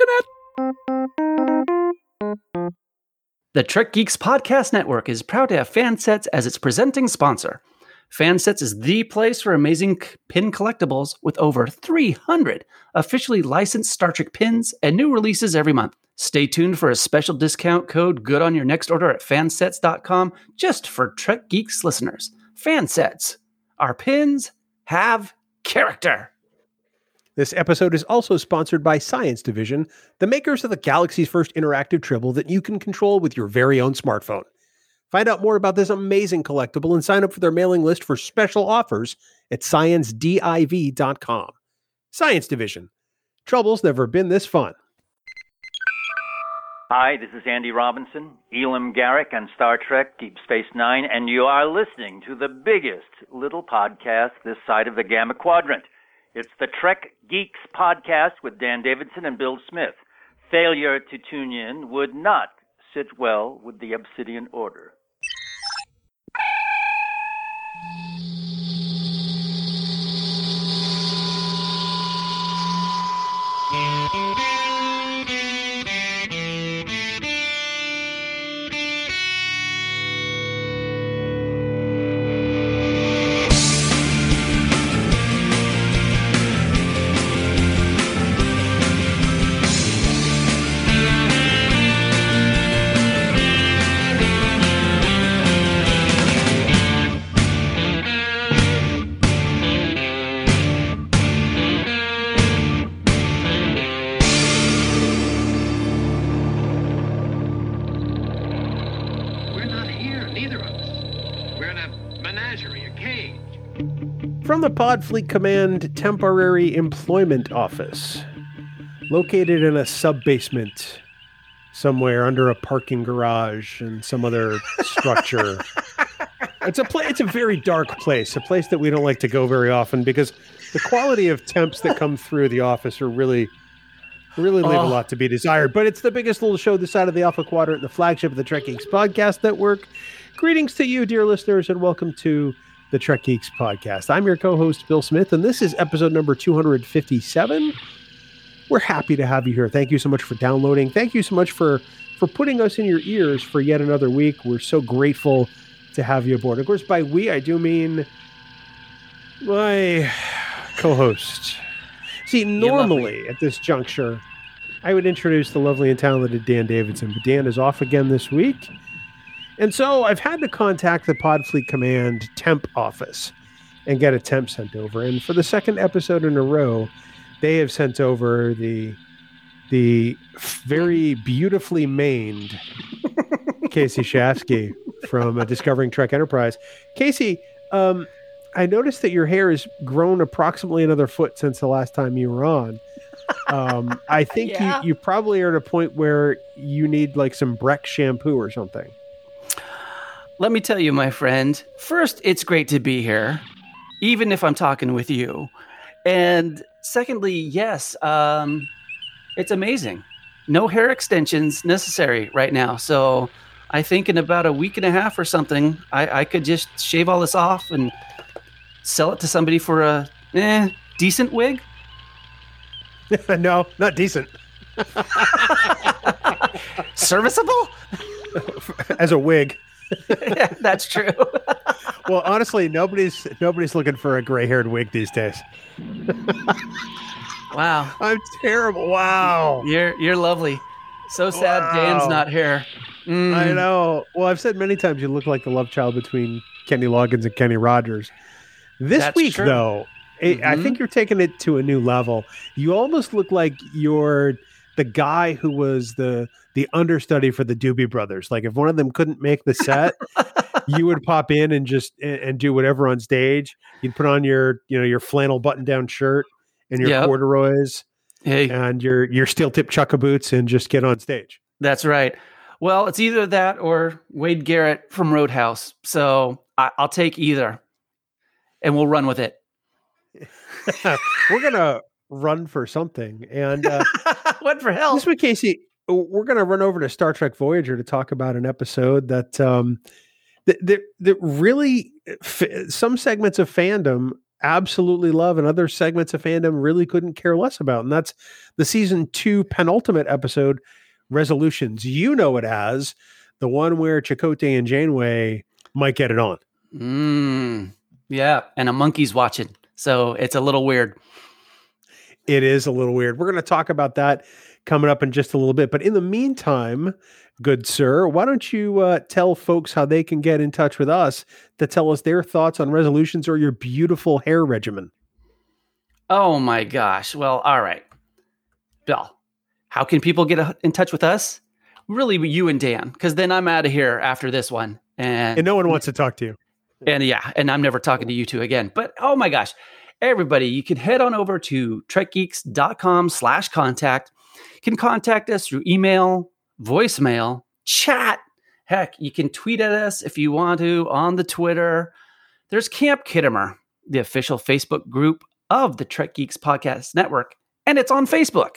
at. The Trek Geeks Podcast Network is proud to have Fansets as its presenting sponsor. Fansets is the place for amazing pin collectibles with over 300 officially licensed Star Trek pins and new releases every month. Stay tuned for a special discount code good on your next order at fansets.com just for Trek Geeks listeners. Fansets. Our pins have character. This episode is also sponsored by Science Division, the makers of the galaxy's first interactive tribble that you can control with your very own smartphone. Find out more about this amazing collectible and sign up for their mailing list for special offers at sciencediv.com. Science Division. Trouble's never been this fun. Hi, this is Andy Robinson, Elim Garak on Star Trek Deep Space Nine, and you are listening to the biggest little podcast this side of the Gamma Quadrant. It's the Trek Geeks podcast with Dan Davidson and Bill Smith. Failure to tune in would not sit well with the Obsidian Order. The Podfleet Command Temporary Employment Office, located in a sub basement somewhere under a parking garage and some other structure. it's a pla- it's a very dark place, a place that we don't like to go very often because the quality of temps that come through the office are really really leave a Oh. lot to be desired. But it's the biggest little show this side of the Alpha Quadrant, the flagship of the Trek Geeks Podcast Network. Greetings to you, dear listeners, and welcome to the Trek Geeks Podcast. I'm your co-host Bill Smith, and this is episode number 257. We're happy to have you here. Thank you so much for downloading. Thank you so much for for putting us in your ears for yet another week. We're so grateful to have you aboard. Of course, by we I do mean my co-host. See, normally at this juncture, I would introduce the lovely and talented Dan Davidson, but Dan is off again this week. And so I've had to contact the Podfleet Command temp office and get a temp sent over. And for the second episode in a row, they have sent over the the very beautifully maned Casey Shafsky from uh, Discovering Trek Enterprise. Casey, um, I noticed that your hair has grown approximately another foot since the last time you were on. Um, I think Yeah. you, you probably are at a point where you need like some Breck shampoo or something. Let me tell you, my friend, first, it's great to be here, even if I'm talking with you. And secondly, yes, um, it's amazing. No hair extensions necessary right now. So I think in about a week and a half or something, I, I could just shave all this off and sell it to somebody for a eh, decent wig. no, not decent. Serviceable? As a wig. Yeah, that's true. Well, honestly, nobody's nobody's looking for a gray-haired wig these days. wow. I'm terrible. Wow. You're you're lovely. So sad Dan's not here. Mm. I know. Well, I've said many times you look like the love child between Kenny Loggins and Kenny Rogers. This That's week, true. though, I- I think you're taking it to a new level. You almost look like you're the guy who was the the understudy for the Doobie Brothers. Like if one of them couldn't make the set, you would pop in and just and, and do whatever on stage. You'd put on your you know your flannel button down shirt and your Yep. corduroys Hey, and your your steel tip chukka boots and just get on stage. that's right. Well, it's either that or Wade Garrett from Roadhouse. So I, I'll take either, and we'll run with it. We're gonna run for something, and uh, what for hell? this week, Casey, we're gonna run over to Star Trek Voyager to talk about an episode that um, that that, that really f- some segments of fandom absolutely love and other segments of fandom really couldn't care less about. And that's the season two penultimate episode, Resolutions. You know it as the one where Chakotay and Janeway might get it on. Mm, yeah. And a monkey's watching. So it's a little weird. It is a little weird. We're going to talk about that coming up in just a little bit. But in the meantime, good sir, why don't you uh, tell folks how they can get in touch with us to tell us their thoughts on resolutions or your beautiful hair regimen? Oh my gosh. Well, all right. Bill, how can people get in touch with us? Really, you and Dan, because then I'm out of here after this one. And, and no one wants to talk to you. And yeah, and I'm never talking to you two again. But oh my gosh, everybody, you can head on over to trekgeeks.com slash contact. Can contact us through email, voicemail, chat. Heck, you can tweet at us if you want to on the Twitter. There's Camp Khitomer, the official Facebook group of the Trek Geeks Podcast Network, and it's on Facebook.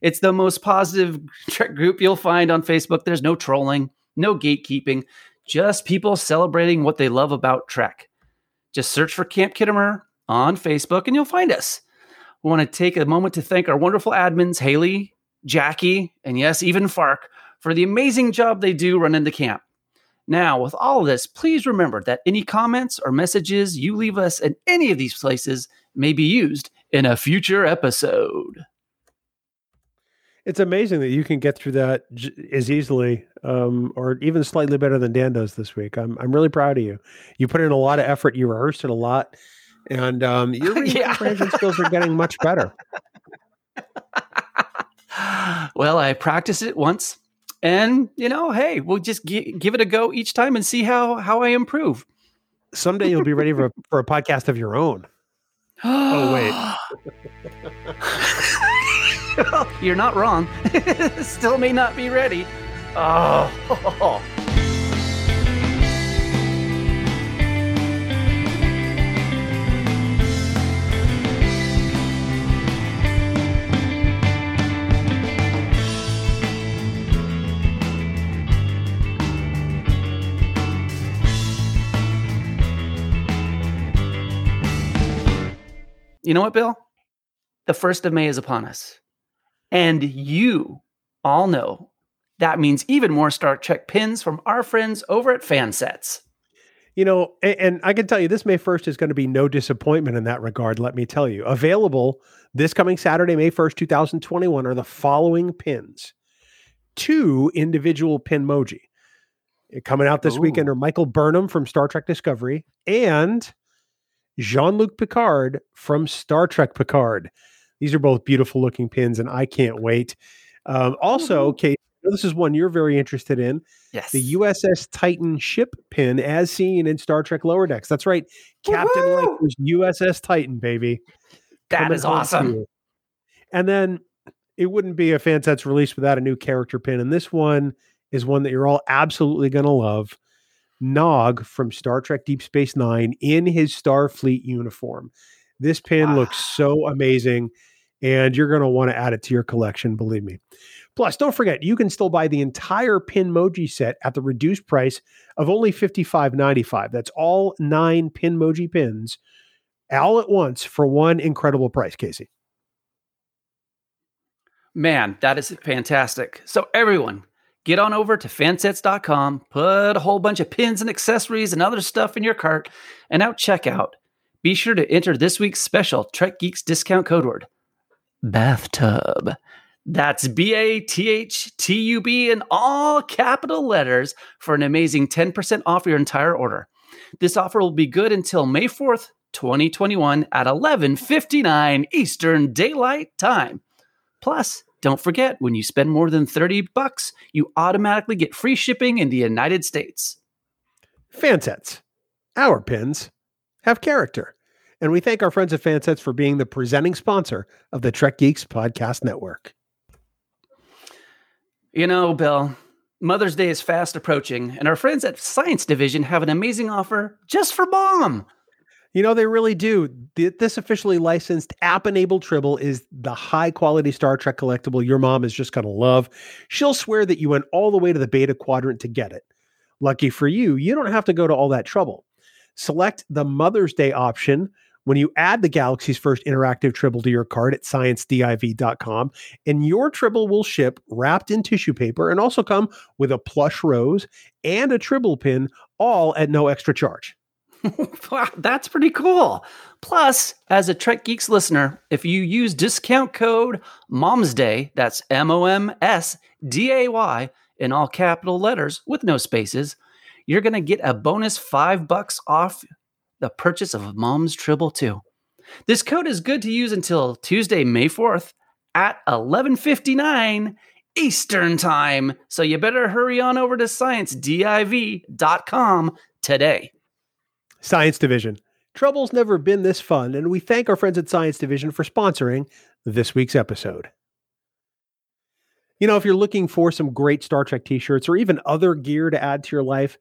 It's the most positive Trek group you'll find on Facebook. There's no trolling, no gatekeeping, just people celebrating what they love about Trek. Just search for Camp Khitomer on Facebook and you'll find us. We want to take a moment to thank our wonderful admins, Haley, Jackie, and yes, even Fark, for the amazing job they do running the camp. Now, with all of this, please remember that any comments or messages you leave us in any of these places may be used in a future episode. It's amazing that you can get through that j- as easily, um, or even slightly better than Dan does this week. I'm I'm really proud of you. You put in a lot of effort. You rehearsed it a lot, and um, your yeah. skills are getting much better. well, I practiced it once, and you know, hey, we'll just g- give it a go each time and see how how I improve. Someday you'll be ready for, for a podcast of your own. oh wait. You're not wrong. Still may not be ready. Oh. You know what, Bill? The 1st of May is upon us. And you all know that means even more Star Trek pins from our friends over at Fansets. You know, and, and, I can tell you this May 1st is going to be no disappointment in that regard, let me tell you. Available this coming Saturday, May 1st, 2021, are the following pins two individual pinmoji. Coming out this Ooh. weekend are Michael Burnham from Star Trek Discovery and Jean Luc Picard from Star Trek Picard. These are both beautiful looking pins, and I can't wait. Um, also, mm-hmm. Kate, this is one you're very interested in. Yes. The USS Titan ship pin, as seen in Star Trek Lower Decks. That's right. Captain Riker's USS Titan, baby. That Coming is awesome. And then it wouldn't be a Fansets release without a new character pin. And this one is one that you're all absolutely going to love. Nog from Star Trek Deep Space Nine in his Starfleet uniform. This pin wow. looks so amazing and you're going to want to add it to your collection, believe me. Plus, don't forget, you can still buy the entire Pinmoji set at the reduced price of only $55.95. That's all nine Pinmoji pins all at once for one incredible price, Casey. Man, that is fantastic. So, everyone, get on over to fansets.com, put a whole bunch of pins and accessories and other stuff in your cart, and out checkout. Be sure to enter this week's special Trek Geeks discount code word bathtub. That's B A T H T U B in all capital letters for an amazing 10% off your entire order. This offer will be good until May 4th, 2021 at 11:59 Eastern Daylight Time. Plus, don't forget when you spend more than 30 bucks, you automatically get free shipping in the United States. Fansets. Our pins have character. And we thank our friends at Fansets for being the presenting sponsor of the Trek Geeks Podcast Network. You know, Bill, Mother's Day is fast approaching, and our friends at Science Division have an amazing offer just for mom. You know, they really do. This officially licensed app enabled Tribble is the high quality Star Trek collectible your mom is just going to love. She'll swear that you went all the way to the beta quadrant to get it. Lucky for you, you don't have to go to all that trouble. Select the Mother's Day option when you add the Galaxy's first interactive Tribble to your cart at sciencediv.com, and your Tribble will ship wrapped in tissue paper and also come with a plush rose and a Tribble pin, all at no extra charge. wow, that's pretty cool. Plus, as a Trek Geeks listener, if you use discount code MOMSDAY, that's M O M S D A Y, in all capital letters with no spaces, you're going to get a bonus five bucks off the purchase of Mom's Tribble 2. This code is good to use until Tuesday, May 4th at 11:59 Eastern Time. So you better hurry on over to sciencediv.com today. Science Division. Trouble's never been this fun, and we thank our friends at Science Division for sponsoring this week's episode. You know, if you're looking for some great Star Trek t shirts or even other gear to add to your life,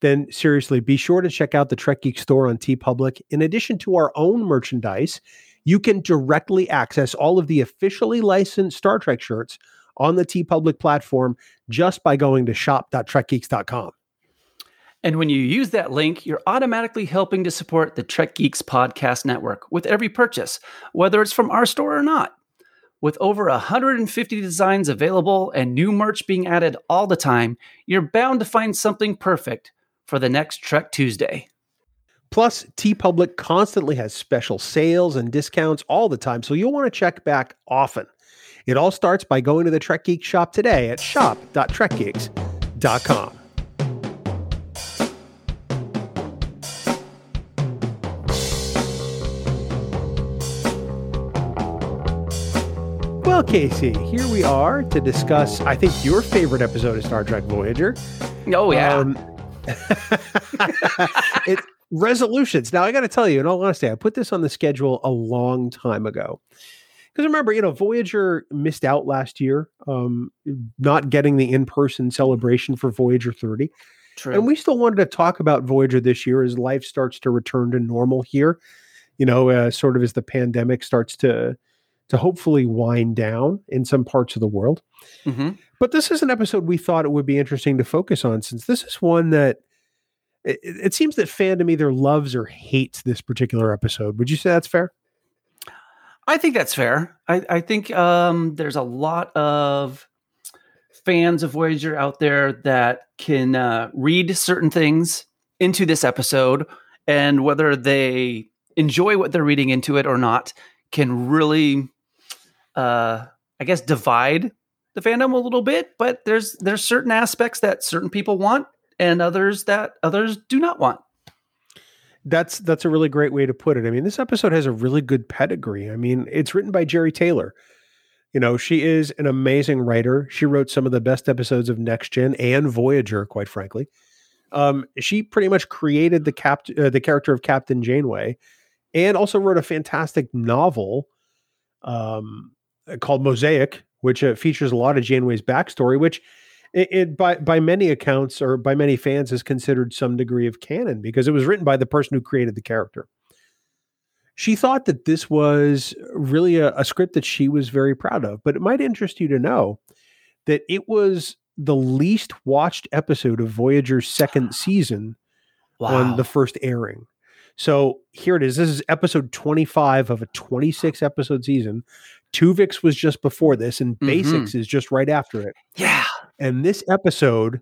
then seriously, be sure to check out the Trek Geek store on TeePublic. In addition to our own merchandise, you can directly access all of the officially licensed Star Trek shirts on the TeePublic platform just by going to shop.trekgeeks.com. And when you use that link, you're automatically helping to support the Trek Geeks Podcast Network with every purchase, whether it's from our store or not. With over 150 designs available and new merch being added all the time, you're bound to find something perfect for the next Trek Tuesday. Plus, TeePublic constantly has special sales and discounts all the time, so you'll want to check back often. It all starts by going to the Trek Geek shop today at shop.trekgeeks.com. Well, Casey, here we are to discuss, I think, your favorite episode of Star Trek Voyager. Oh, yeah. Um, it, resolutions. Now, I got to tell you, in all honesty, I put this on the schedule a long time ago. Because remember, you know, Voyager missed out last year, um, not getting the in person celebration for Voyager 30. True. And we still wanted to talk about Voyager this year as life starts to return to normal here, you know, uh, sort of as the pandemic starts to to hopefully wind down in some parts of the world. Mm-hmm. But this is an episode we thought it would be interesting to focus on since this is one that it, it seems that fandom either loves or hates this particular episode. Would you say that's fair? I think that's fair. I, I think um, there's a lot of fans of Voyager out there that can uh, read certain things into this episode, and whether they enjoy what they're reading into it or not, can really uh, I guess divide the fandom a little bit, but there's there's certain aspects that certain people want and others that others do not want. That's that's a really great way to put it. I mean, this episode has a really good pedigree. I mean, it's written by Jeri Taylor. You know, she is an amazing writer. She wrote some of the best episodes of Next Gen and Voyager, quite frankly. Um, she pretty much created the cap uh, the character of Captain Janeway, and also wrote a fantastic novel um, called Mosaic, which uh, features a lot of Janeway's backstory, which it, it, by by many accounts or by many fans is considered some degree of canon because it was written by the person who created the character. She thought that this was really a, a script that she was very proud of, but it might interest you to know that it was the least watched episode of Voyager's second season wow. on the first airing. So here it is. This is episode 25 of a 26 episode season. Tuvix was just before this, and mm-hmm. Basics is just right after it. Yeah. And this episode,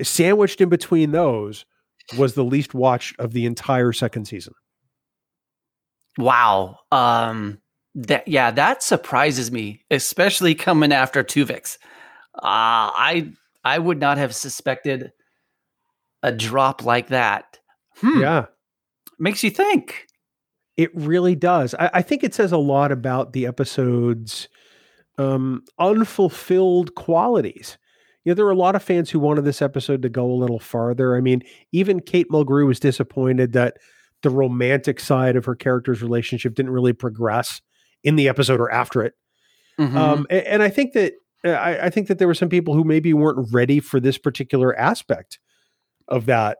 sandwiched in between those, was the least watched of the entire second season. Wow. Um that yeah, that surprises me, especially coming after Tuvix. Uh I I would not have suspected a drop like that. Hmm. Yeah. Makes you think. It really does. I, I, think it says a lot about the episode's um, unfulfilled qualities. You know, there were a lot of fans who wanted this episode to go a little farther. I mean, even Kate Mulgrew was disappointed that the romantic side of her character's relationship didn't really progress in the episode or after it. Mm-hmm. Um, and, and, I think that uh, I, I think that there were some people who maybe weren't ready for this particular aspect of that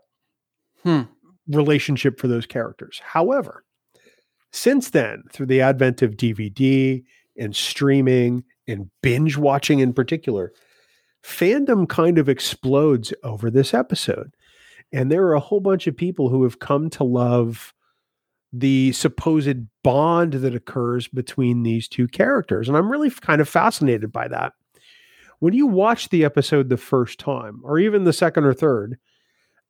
hmm. relationship for those characters. However, since then, through the advent of DVD and streaming and binge watching in particular, fandom kind of explodes over this episode. And there are a whole bunch of people who have come to love the supposed bond that occurs between these two characters. And I'm really kind of fascinated by that. When you watch the episode the first time, or even the second or third,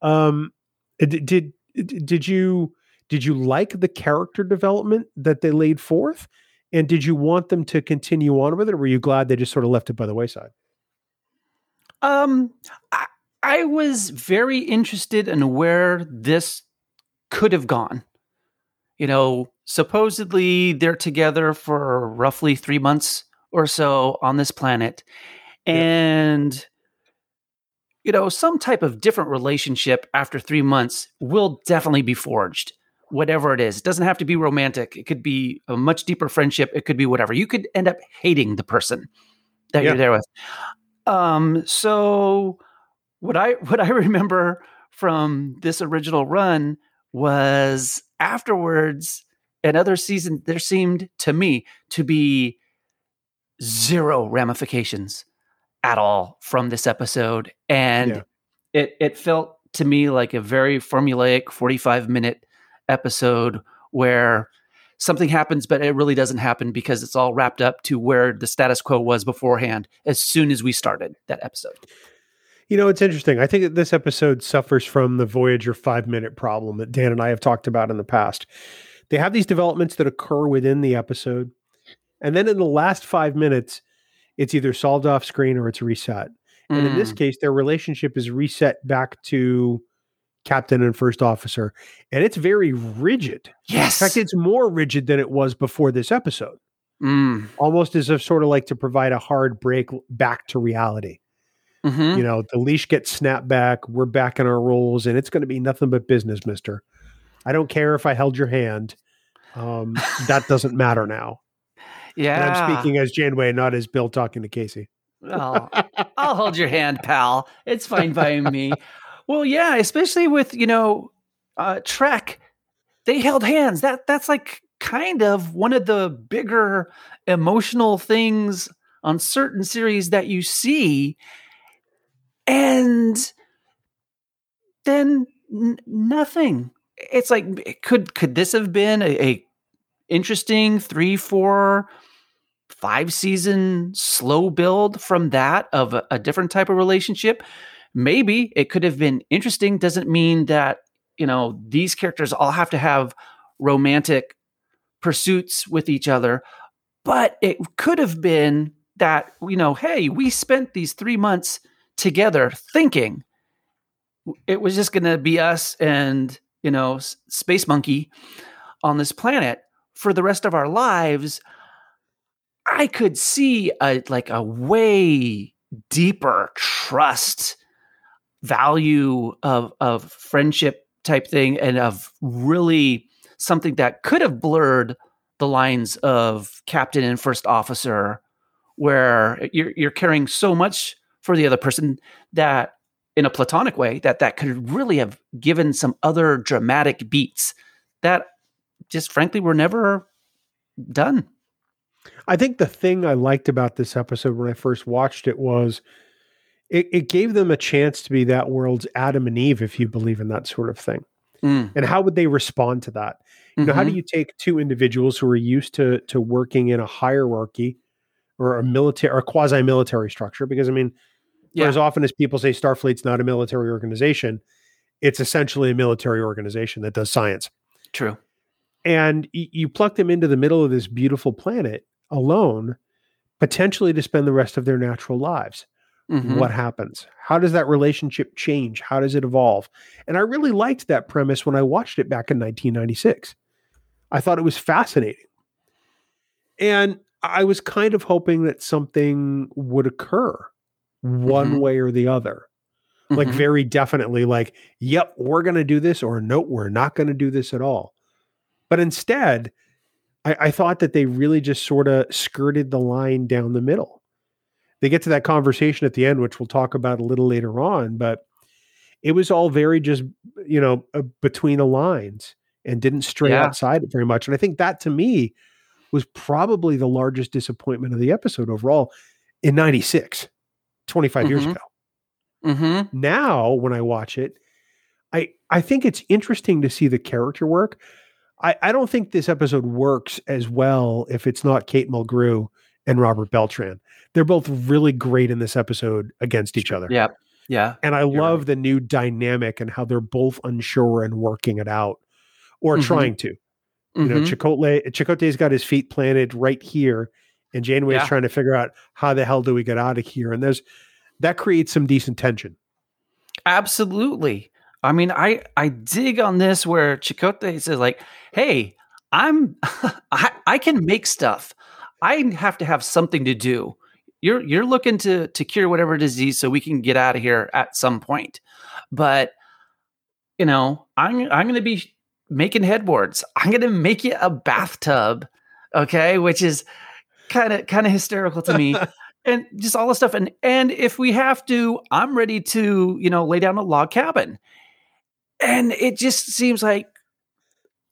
um, did, did did you did you like the character development that they laid forth? And did you want them to continue on with it, or were you glad they just sort of left it by the wayside? Um, I, I was very interested in where this could have gone. You know, supposedly they're together for roughly three months or so on this planet. And, you know, some type of different relationship after three months will definitely be forged, whatever it is. It doesn't have to be romantic, it could be a much deeper friendship, it could be whatever. You could end up hating the person that yeah. you're there with. Um, so what I what I remember from this original run was afterwards another season there seemed to me to be zero ramifications at all from this episode and yeah. it it felt to me like a very formulaic 45 minute episode where something happens but it really doesn't happen because it's all wrapped up to where the status quo was beforehand as soon as we started that episode you know, it's interesting. I think that this episode suffers from the Voyager five minute problem that Dan and I have talked about in the past. They have these developments that occur within the episode. And then in the last five minutes, it's either solved off screen or it's reset. And mm. in this mm. case, their relationship is reset back to captain and first officer. And it's very rigid. Yes. In fact, it's more rigid than it was before this episode. Mm. Almost as if sort of like to provide a hard break back to reality. Mm-hmm. You know, the leash gets snapped back. We're back in our roles, and it's going to be nothing but business, Mister. I don't care if I held your hand. Um, that doesn't matter now. Yeah, and I'm speaking as Janeway, not as Bill talking to Casey. Oh, I'll hold your hand, pal. It's fine by me. Well, yeah, especially with you know uh, Trek, they held hands. That that's like kind of one of the bigger emotional things on certain series that you see and then n- nothing. It's like could could this have been a, a interesting three, four, five season slow build from that of a, a different type of relationship? Maybe it could have been interesting. Doesn't mean that you know these characters all have to have romantic pursuits with each other, but it could have been that you know, hey, we spent these three months together thinking it was just going to be us and you know space monkey on this planet for the rest of our lives i could see a like a way deeper trust value of of friendship type thing and of really something that could have blurred the lines of captain and first officer where you're you're carrying so much for the other person that in a platonic way that that could really have given some other dramatic beats that just frankly were never done. I think the thing I liked about this episode when I first watched it was it, it gave them a chance to be that world's Adam and Eve, if you believe in that sort of thing. Mm. And how would they respond to that? You mm-hmm. know, how do mm-hmm. you take two individuals who are used to to working in a hierarchy or a military or quasi military structure? Because I mean, yeah. as often as people say Starfleet's not a military organization, it's essentially a military organization that does science. True. And y- you pluck them into the middle of this beautiful planet alone, potentially to spend the rest of their natural lives. Mm-hmm. What happens? How does that relationship change? How does it evolve? And I really liked that premise when I watched it back in 1996. I thought it was fascinating. And I was kind of hoping that something would occur one mm-hmm. way or the other. Mm-hmm. Like very definitely like, yep, we're going to do this or nope, we're not going to do this at all. But instead, I, I thought that they really just sort of skirted the line down the middle. They get to that conversation at the end, which we'll talk about a little later on, but it was all very just, you know, uh, between the lines and didn't stray yeah. outside it very much. And I think that to me was probably the largest disappointment of the episode overall in 96. 25 mm-hmm. years ago. Mm-hmm. Now, when I watch it, I I think it's interesting to see the character work. I, I don't think this episode works as well if it's not Kate Mulgrew and Robert Beltran. They're both really great in this episode against each other. Yeah. Yeah. And I love right. the new dynamic and how they're both unsure and working it out or mm-hmm. trying to. You mm-hmm. know, Chakotay, Chakotay's got his feet planted right here, and Janeway's yeah. trying to figure out how the hell do we get out of here. And there's that creates some decent tension. Absolutely. I mean, I I dig on this where Chakotay says like, "Hey, I'm I, I can make stuff. I have to have something to do. You're you're looking to to cure whatever disease so we can get out of here at some point. But you know, I'm I'm going to be making headboards. I'm going to make you a bathtub, okay, which is kind of kind of hysterical to me. and just all the stuff and and if we have to, I'm ready to, you know, lay down a log cabin. And it just seems like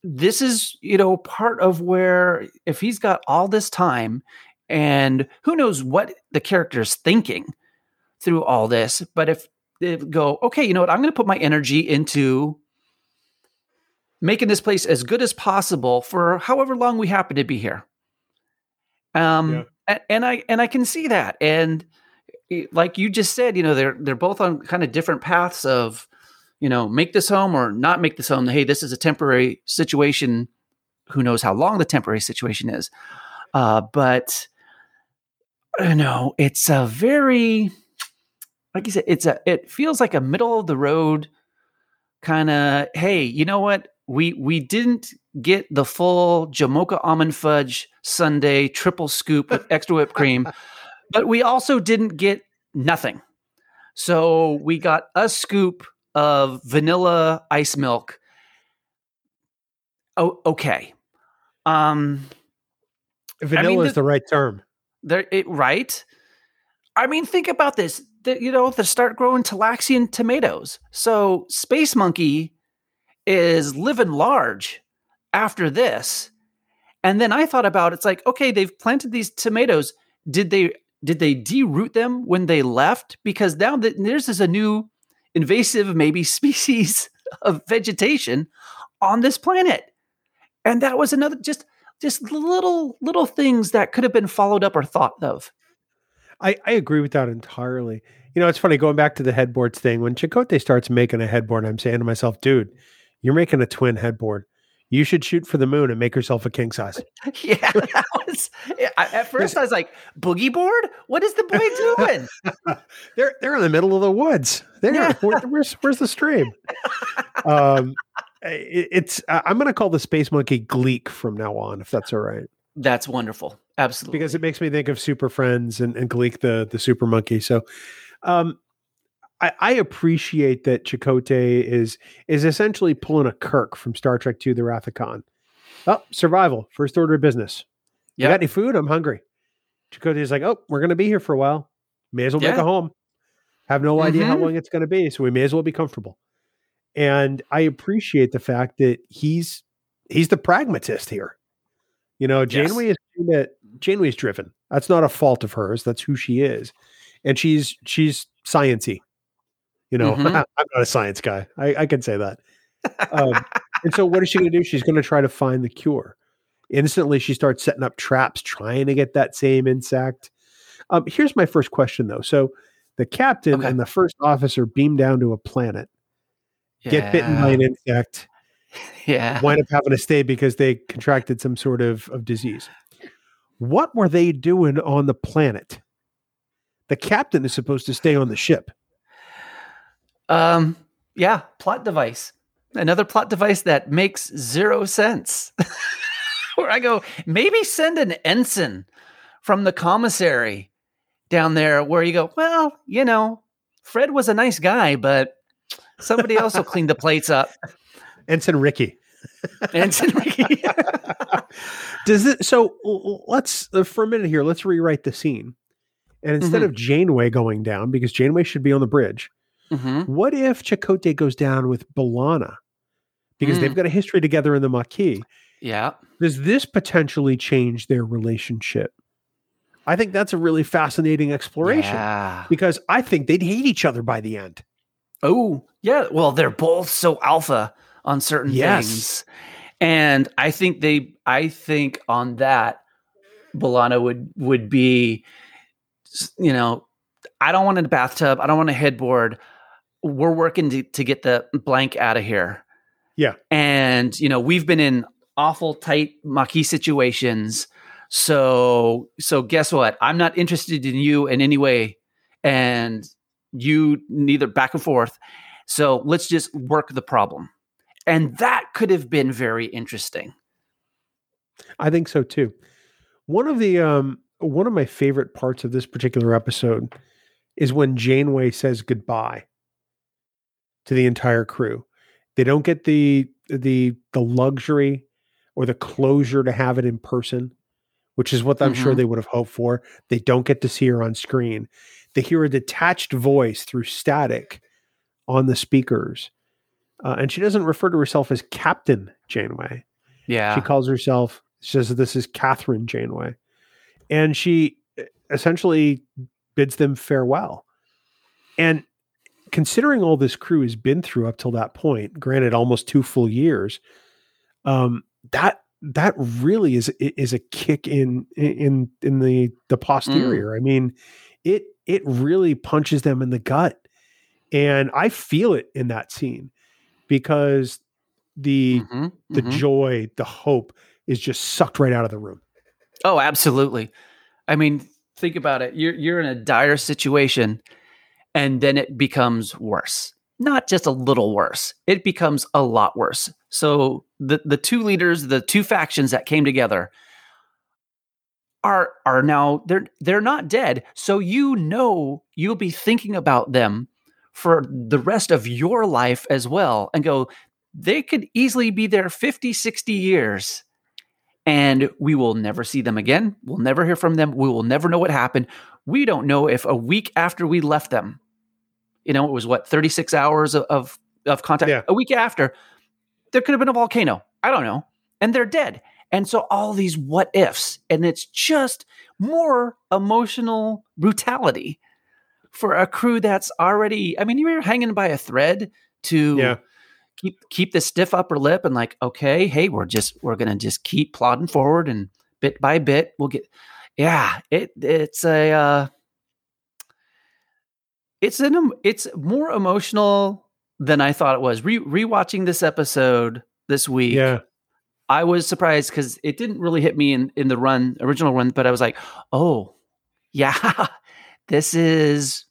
this is, you know, part of where if he's got all this time and who knows what the character's thinking through all this, but if they go, okay, you know what, I'm going to put my energy into making this place as good as possible for however long we happen to be here. Um, yeah. and, and I and I can see that, and like you just said, you know, they're they're both on kind of different paths of you know, make this home or not make this home. Hey, this is a temporary situation. Who knows how long the temporary situation is? Uh, but you know, it's a very, like you said, it's a. It feels like a middle of the road kind of. Hey, you know what? We we didn't get the full Jamocha almond fudge sundae triple scoop with extra whipped cream, but we also didn't get nothing. So we got a scoop of vanilla ice milk. Oh, okay. Um, vanilla I mean, is the, the right term. There, it right. I mean, think about this. The, you know, they start growing Talaxian tomatoes. So Space Monkey is living large after this. And then I thought about it's like, okay, they've planted these tomatoes. Did they did they deroot them when they left? Because now that there's is a new invasive, maybe species of vegetation on this planet. And that was another just just little little things that could have been followed up or thought of. I, I agree with that entirely. You know, it's funny going back to the headboards thing. When Chakotay starts making a headboard, I'm saying to myself, dude, you're making a twin headboard. You should shoot for the moon and make yourself a king size. yeah, that was. At first, I was like, "Boogie board? What is the boy doing?" they're they're in the middle of the woods. There, yeah. Where, where's where's the stream? um, it, it's. I'm going to call the space monkey Gleek from now on, if that's all right. That's wonderful. Absolutely, because it makes me think of Super Friends and, and Gleek the the super monkey. So, um, I, I appreciate that Chakotay is is essentially pulling a Kirk from Star Trek II: The Khan. Oh, survival, first order of business. You got any food? I'm hungry. Chakotay is like, oh, we're going to be here for a while. May as well yeah. make a home. Have no idea mm-hmm. how long it's going to be, so we may as well be comfortable. And I appreciate the fact that he's he's the pragmatist here. You know, Janeway yes. is Janeway's driven. That's not a fault of hers. That's who she is, and she's she's sciency. You know, mm-hmm. I'm not a science guy. I, I can say that. Um, and so, what is she going to do? She's going to try to find the cure. Instantly, she starts setting up traps, trying to get that same insect. Um, here's my first question, though. So, the captain okay. and the first officer beam down to a planet, yeah. get bitten by an insect, yeah, wind up having to stay because they contracted some sort of, of disease. What were they doing on the planet? The captain is supposed to stay on the ship. Um, yeah, plot device. Another plot device that makes zero sense. Where I go, maybe send an ensign from the commissary down there where you go, well, you know, Fred was a nice guy, but somebody else will clean the plates up. Ensign Ricky. Ensign Ricky. Does it so let's uh, for a minute here, let's rewrite the scene. And instead mm-hmm. of Janeway going down, because Janeway should be on the bridge, Mm-hmm. What if Chakotay goes down with B'Elanna? Because mm. they've got a history together in the Maquis. Yeah. Does this potentially change their relationship? I think that's a really fascinating exploration. Yeah. Because I think they'd hate each other by the end. Oh, yeah. Well, they're both so alpha on certain yes. things. And I think they, I think on that, B'Elanna would would be, you know, I don't want a bathtub. I don't want a headboard. We're working to, to get the blank out of here. Yeah. And, you know, we've been in awful tight Maquis situations. So, so guess what? I'm not interested in you in any way. And you neither back and forth. So let's just work the problem. And that could have been very interesting. I think so too. One of the um one of my favorite parts of this particular episode is when Janeway says goodbye to the entire crew. They don't get the the the luxury or the closure to have it in person, which is what I'm mm-hmm. sure they would have hoped for. They don't get to see her on screen. They hear a detached voice through static on the speakers. Uh, and she doesn't refer to herself as Captain Janeway. Yeah. She calls herself, she says this is Kathryn Janeway. And she eh, essentially bids them farewell. And considering all this crew has been through up till that point, granted almost two full years, um, that that really is is a kick in in in the the posterior. Mm. I mean, it it really punches them in the gut. And I feel it in that scene because the mm-hmm, the mm-hmm. joy, the hope is just sucked right out of the room. Oh, absolutely. I mean, think about it. You're you're in a dire situation and then it becomes worse. Not just a little worse. It becomes a lot worse. So the the two leaders, the two factions that came together are are now they're they're not dead so you know you'll be thinking about them for the rest of your life as well and go they could easily be there 50 60 years and we will never see them again. We'll never hear from them. We will never know what happened. We don't know if a week after we left them you know it was what 36 hours of of, of contact? Yeah. a week after there could have been a volcano. I don't know. And they're dead. And so all these what ifs, and it's just more emotional brutality for a crew that's already, I mean, you're hanging by a thread to yeah. Keep keep the stiff upper lip and like, okay, hey, we're just we're gonna just keep plodding forward and bit by bit we'll get yeah, it it's a uh it's an it's more emotional than I thought it was. Re rewatching this episode this week. Yeah. I was surprised because it didn't really hit me in in the run original run, but I was like, oh yeah, this is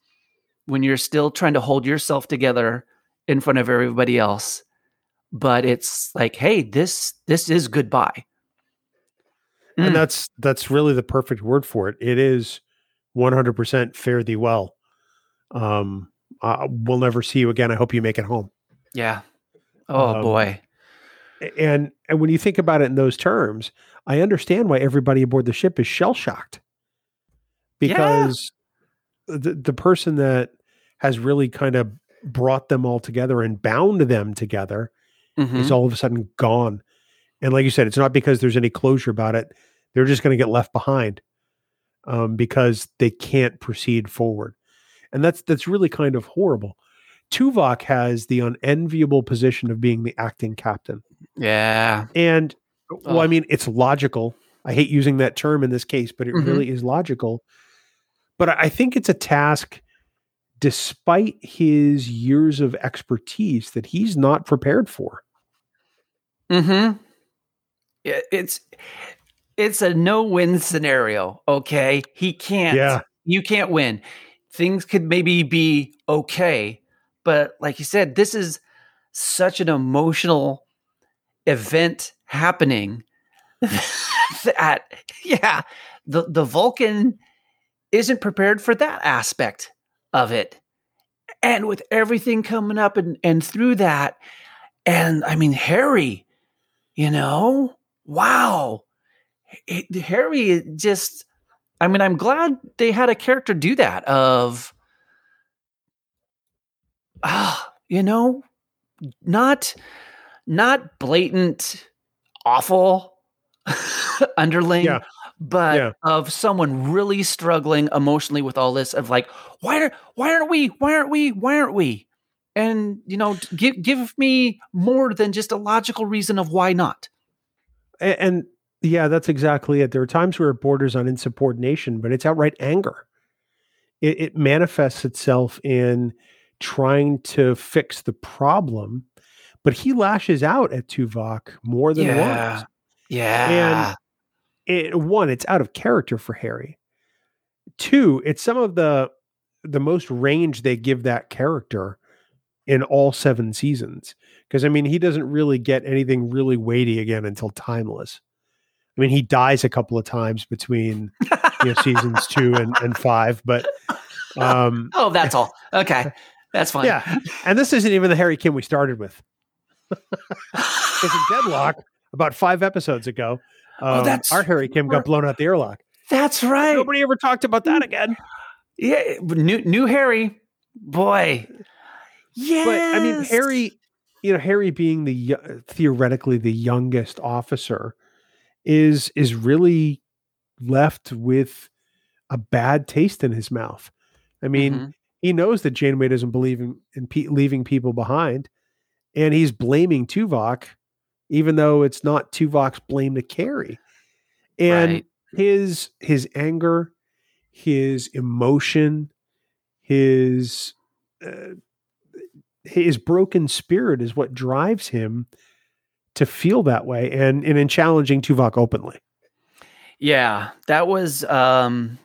when you're still trying to hold yourself together in front of everybody else. But it's like, hey, this this is goodbye. Mm. And that's that's really the perfect word for it. It is 100% fare thee well. Um, uh, we'll never see you again. I hope you make it home. Yeah. Oh um, boy and and when you think about it in those terms, I understand why everybody aboard the ship is shell shocked because yeah. the the person that has really kind of brought them all together and bound them together mm-hmm. is all of a sudden gone. And like you said, it's not because there's any closure about it; they're just going to get left behind um, because they can't proceed forward, and that's that's really kind of horrible. Tuvok has the unenviable position of being the acting captain. Yeah. And well, I mean, it's logical. I hate using that term in this case, but it mm-hmm. really is logical. But I think it's a task, despite his years of expertise, that he's not prepared for. Hmm. It's it's a no-win scenario. Okay, he can't. Yeah. You can't win. Things could maybe be okay, but like you said, this is such an emotional event happening that yeah the the vulcan isn't prepared for that aspect of it. And with everything coming up and and through that and i mean harry you know? Wow. It, harry just i mean i'm glad they had a character do that of ah you know not not blatant awful underling yeah. But yeah. of someone really struggling emotionally with all this of like why are why aren't we why aren't we why aren't we and you know give give me more than just a logical reason of why not and, and yeah, that's exactly it. There are times where it borders on insubordination, but it's outright anger. It, it manifests itself in trying to fix the problem, but he lashes out at Tuvok more than Yeah. once. Yeah. It, one, it's out of character for Harry. Two, it's some of the the most range they give that character in all seven seasons. Because I mean, he doesn't really get anything really weighty again until Timeless. I mean, he dies a couple of times between you know, seasons two and, and five, but um, oh, that's all. Okay. That's fine. yeah. And this isn't even the Harry Kim we started with. Because a Deadlock, about five episodes ago, Oh, um, that's our Harry Kim got blown out the airlock. That's right. Nobody ever talked about that again. Yeah. New, new Harry. Boy. Yeah. But I mean, Harry, you know, Harry being the yo- theoretically the youngest officer is is really left with a bad taste in his mouth. I mean, Mhm. he knows that Janeway doesn't believe in, in pe- leaving people behind, and he's blaming Tuvok, even though it's not Tuvok's blame to carry. And Right. his his anger, his emotion, his uh, his broken spirit is what drives him to feel that way, and and in challenging Tuvok openly. Yeah, that was um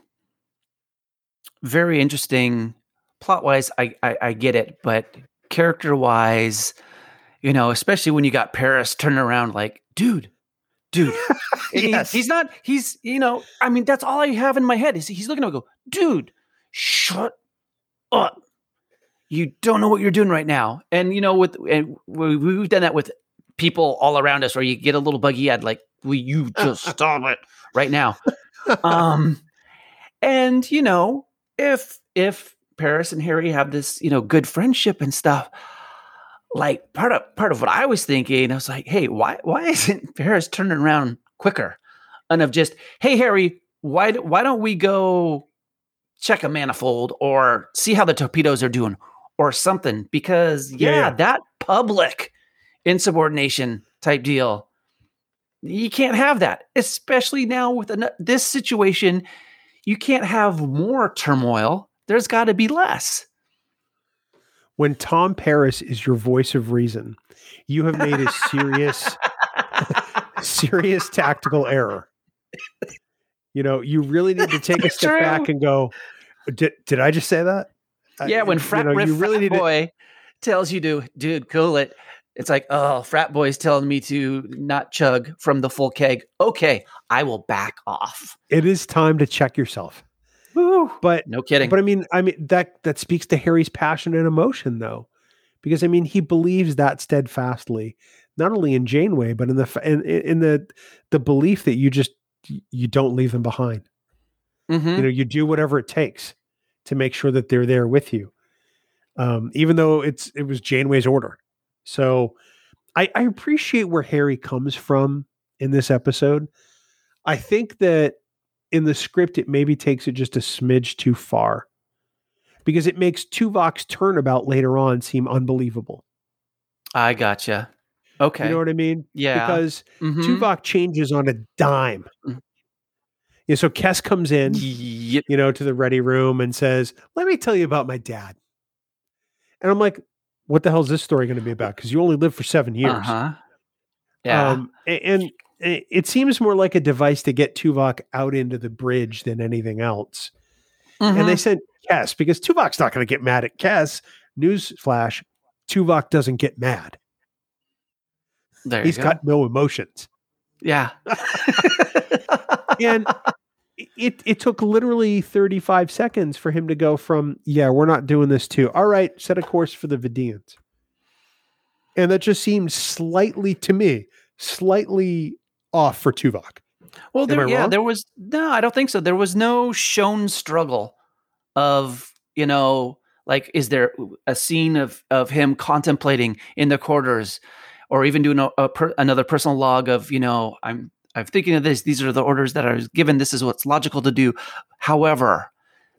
very interesting. Plot wise, I, I I get it, but character wise, you know, especially when you got Paris turning around like, dude, dude. And he- he's not. He's you know. I mean, that's all I have in my head. Is he's looking at me, go, dude, shut up. You don't know what you're doing right now. And you know, with and we, we've done that with people all around us, where you get a little buggy eyed, like, will you just stop it right now? um, and you know, if if Paris and Harry have this, you know, good friendship and stuff, like part of part of what I was thinking, I was like, hey, why why isn't Paris turning around quicker? And of just, hey, Harry, why why don't we go check a manifold or see how the torpedoes are doing or something? Because Yeah, yeah, yeah. that public insubordination type deal, you can't have that, especially now with an, this situation. You can't have more turmoil. There's got to be less. When Tom Paris is your voice of reason, you have made a serious, serious tactical error. You know, you really need to take a step true. back and go, did, did I just say that? Uh, Yeah, when you frat, know, when you really frat need to, boy tells you to, dude, cool it. It's like, oh, frat boy's telling me to not chug from the full keg. Okay, I will back off. it is time to check yourself. Woo. But No kidding. But I mean, I mean that that speaks to Harry's passion and emotion, though, because I mean he believes that steadfastly, not only in Janeway, but in the in, in the the belief that you just you don't leave them behind. Mhm. You know, you do whatever it takes to make sure that they're there with you, um, even though it's it was Janeway's order. So I, I appreciate where Harry comes from in this episode. I think that in the script, it maybe takes it just a smidge too far because it makes Tuvok's turnabout later on seem unbelievable. I gotcha. Okay. You know what I mean? yeah. Because Mhm. Tuvok changes on a dime. Mhm. Yeah, so Kes comes in, Yep. you know, to the ready room and says, Let me tell you about my dad. And I'm like, What the hell is this story going to be about? Because you only lived for seven years. Uh-huh. Yeah. Um, a- and, it it seems more like a device to get Tuvok out into the bridge than anything else. And Mhm. they sent Kes because Tuvok's not going to get mad at Kes. Newsflash: Tuvok doesn't get mad. there He's go. got no emotions. yeah. And it it took literally 35 seconds for him to go from, yeah, we're not doing this too. All right, set a course for the Vidians. And that just seemed slightly to me, slightly off for Tuvok. Well, there, yeah, wrong? there was no. I don't think so. There was no shown struggle of you know, like, is there a scene of of him contemplating in the quarters, or even doing a, a per, another personal log of you know, I'm I'm thinking of this. These are the orders that I was given. This is what's logical to do. However,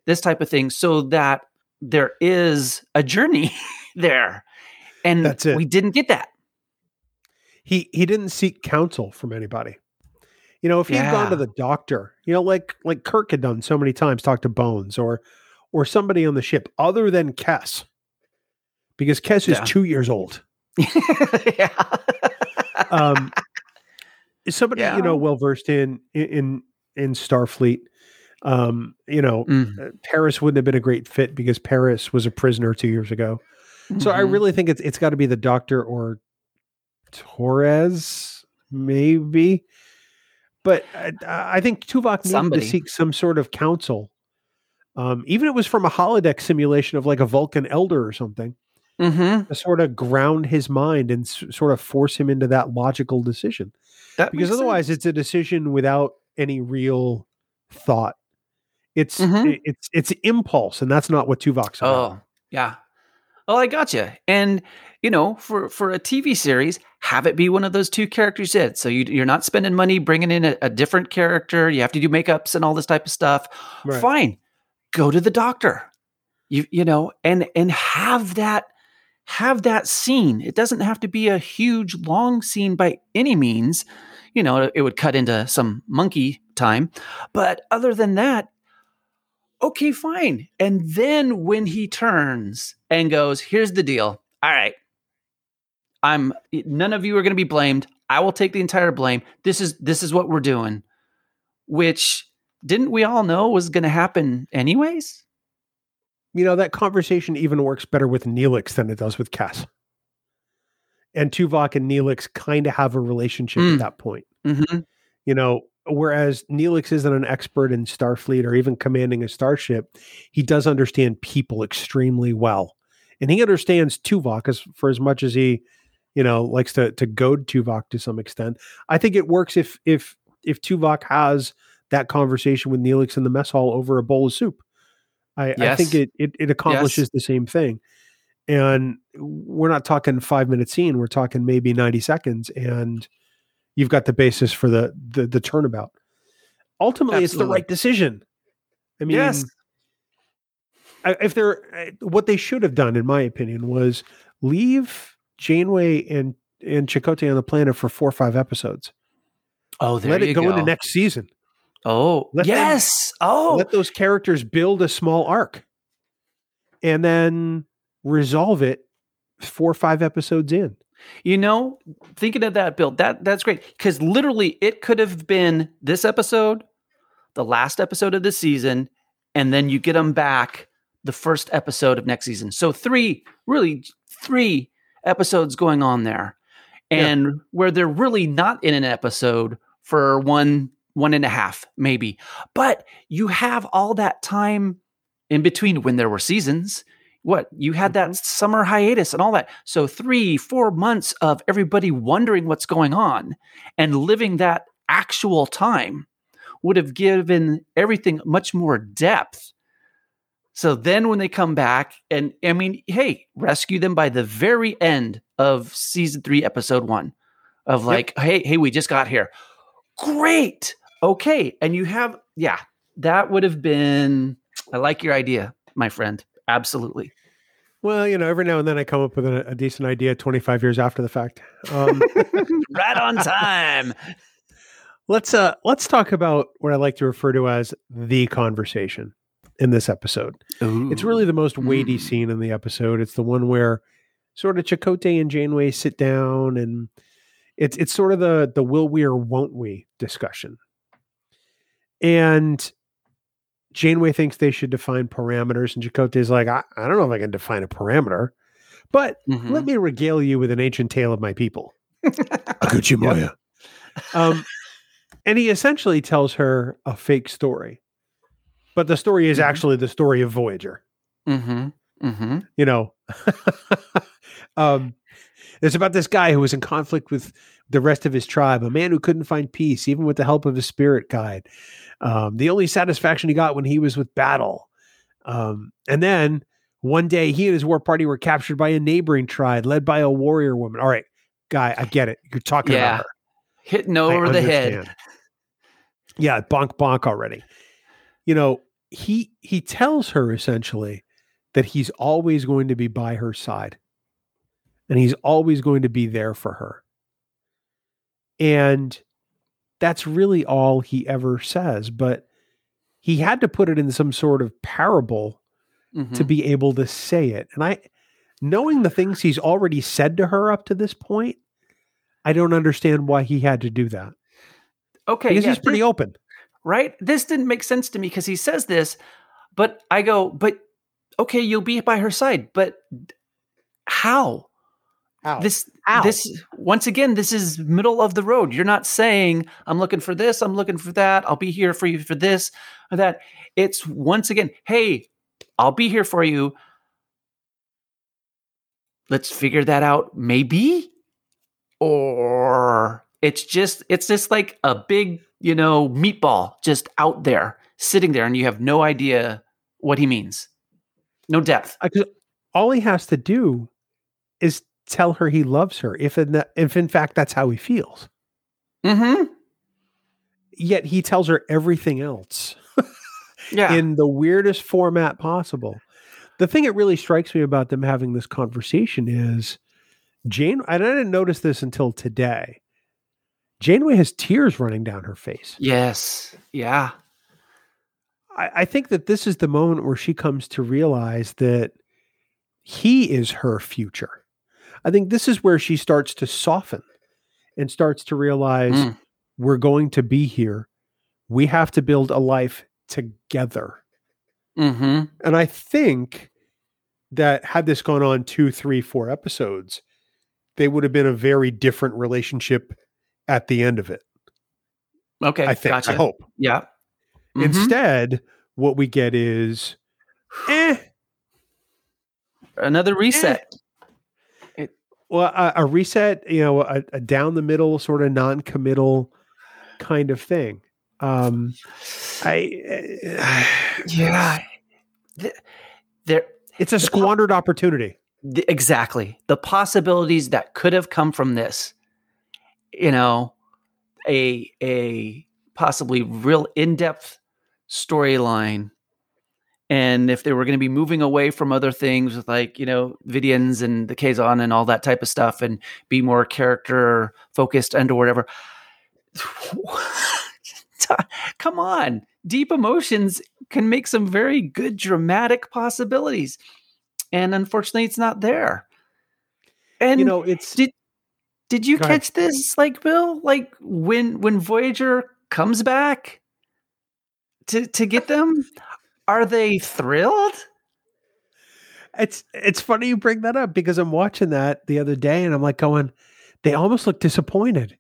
this type of thing, so that there is a journey there, and That's it. we didn't get that. He he didn't seek counsel from anybody. You know, if he had gone to the doctor, you know, like like Kirk had done so many times, talk to Bones or or somebody on the ship other than Kes, because Kes is two years old. yeah. Um, somebody Yeah. you know well versed in in in Starfleet. Um, you know, Mm. Paris wouldn't have been a great fit because Paris was a prisoner two years ago. So I Mhm. really think it's it's got to be the Doctor or Torres, maybe. But I, I think Tuvok needed Somebody. to seek some sort of counsel. Um, even if it was from a holodeck simulation of like a Vulcan elder or something, Mhm. to sort of ground his mind and s- sort of force him into that logical decision. That Because otherwise, sense. it's a decision without any real thought. It's Mhm. it- it's it's impulse, and that's not what Tuvok's about. Oh, yeah. Well, I got you. And you know, for for a TV series, have it be one of those two characters said. So you, you're not spending money bringing in a, a different character. You have to do makeups and all this type of stuff. Right. Fine, go to the doctor. You you know, and and have that have that scene. It doesn't have to be a huge long scene by any means. You know, it would cut into some monkey time, but other than that, okay, fine. And then when he turns and goes, here's the deal. All right. I'm none of you are going to be blamed. I will take the entire blame. This is this is what we're doing. Which didn't we all know was going to happen anyways? you know that conversation even works better with Neelix than it does with Kes. And Tuvok and Neelix kind of have a relationship Mm. at that point. Mm-hmm. You know, whereas Neelix isn't an expert in Starfleet or even commanding a starship, he does understand people extremely well. And he understands Tuvok as for as much as he, you know, likes to to goad Tuvok to some extent. I think it works if if if Tuvok has that conversation with Neelix in the mess hall over a bowl of soup. I, I think it, it it accomplishes the same thing. And we're not talking five minute scene, we're talking maybe 90 seconds, and you've got the basis for the the, the turnabout. Ultimately, it's the right decision. I mean, yes. I- if they're what they should have done, in my opinion, was leave Janeway and and Chakotay on the planet for four or five episodes. Oh, there Let it go, go. into next season. Oh, Let them- yes. oh, Let those characters build a small arc, and then resolve it four or five episodes in. You know, thinking of that, Bill, that that's great because literally it could have been this episode, the last episode of the season, and then you get them back the first episode of next season. So three, really three episodes going on there, Yeah. and where they're really not in an episode for one one and a half maybe, but you have all that time in between when there were seasons what you had that mm-hmm. summer hiatus and all that. So three four months of everybody wondering what's going on and living that actual time would have given everything much more depth. So then when they come back and i mean hey rescue them by the very end of season three episode one of like hey hey we just got here. Great! Okay and you have yeah that would have been i like your idea my friend absolutely Well, you know, every now and then I come up with a, a decent idea 25 years after the fact. Um, right on time. let's uh let's talk about what I like to refer to as the conversation in this episode. It's really the most weighty Mm. scene in the episode. It's the one where sort of Chakotay and Janeway sit down and it's it's sort of the the will we or won't we discussion. And Janeway thinks they should define parameters, and Chakotay's like, I, I don't know if I can define a parameter, but Mhm. let me regale you with an ancient tale of my people. Akuchimoya. Um, and he essentially tells her a fake story, but the story is Mhm. actually the story of Voyager. Mhm. Mhm. You know, um, it's about this guy who was in conflict with the rest of his tribe, a man who couldn't find peace, even with the help of his spirit guide. Um, the only satisfaction he got when he was with battle. Um, and then one day he and his war party were captured by a neighboring tribe led by a warrior woman. All right, guy, I get it. You're talking Yeah. about her. Hitting I over the head. Yeah, bonk bonk already. You know, he he tells her essentially that he's always going to be by her side. And he's always going to be there for her. And that's really all he ever says. But he had to put it in some sort of parable Mhm. to be able to say it. And I, knowing the things he's already said to her up to this point, I don't understand why he had to do that okay, because yeah, he's pretty this- open. right? This didn't make sense to me because he says this, but I go, but okay, you'll be by her side, but how? How? This How? this once again, this is middle of the road. You're not saying I'm looking for this, I'm looking for that, I'll be here for you for this or that. It's once again, hey, I'll be here for you. Let's figure that out, maybe. Or it's just it's just like a big, you know, meatball just out there, sitting there, and you have no idea what he means. No depth. 'cause all he has to do is tell her he loves her if in the, if in fact that's how he feels Mm-hmm. yet he tells her everything else Yeah. in the weirdest format possible the thing that really strikes me about them having this conversation is jane and i didn't notice this until today janeway has tears running down her face yes. Yeah. I, I think that this is the moment where she comes to realize that he is her future. I think this is where she starts to soften and starts to realize Mm. we're going to be here. We have to build a life together. Mm-hmm. And I think that had this gone on two, three, four episodes, they would have been a very different relationship at the end of it. Okay. I think. Gotcha. I hope. Yeah. Mhm. Instead, what we get is, eh, Another reset. Well, a, a reset, you know, a, a down the middle sort of non-committal kind of thing. Um, I, Yeah. Th- There. it's a squandered opportunity. th- exactly the possibilities that could have come from this. You know, a a possibly real in depth storyline. And if they were going to be moving away from other things with like, you know, Vidians and the Kazon and all that type of stuff and be more character focused and or whatever. Come on. Deep emotions can make some very good dramatic possibilities. And unfortunately it's not there. And You know, it's did did you Go ahead. catch this like Bill? Like when when Voyager comes back to to get them, are they thrilled? it's it's funny you bring that up because I'm watching that the other day and I'm like going, they almost look disappointed.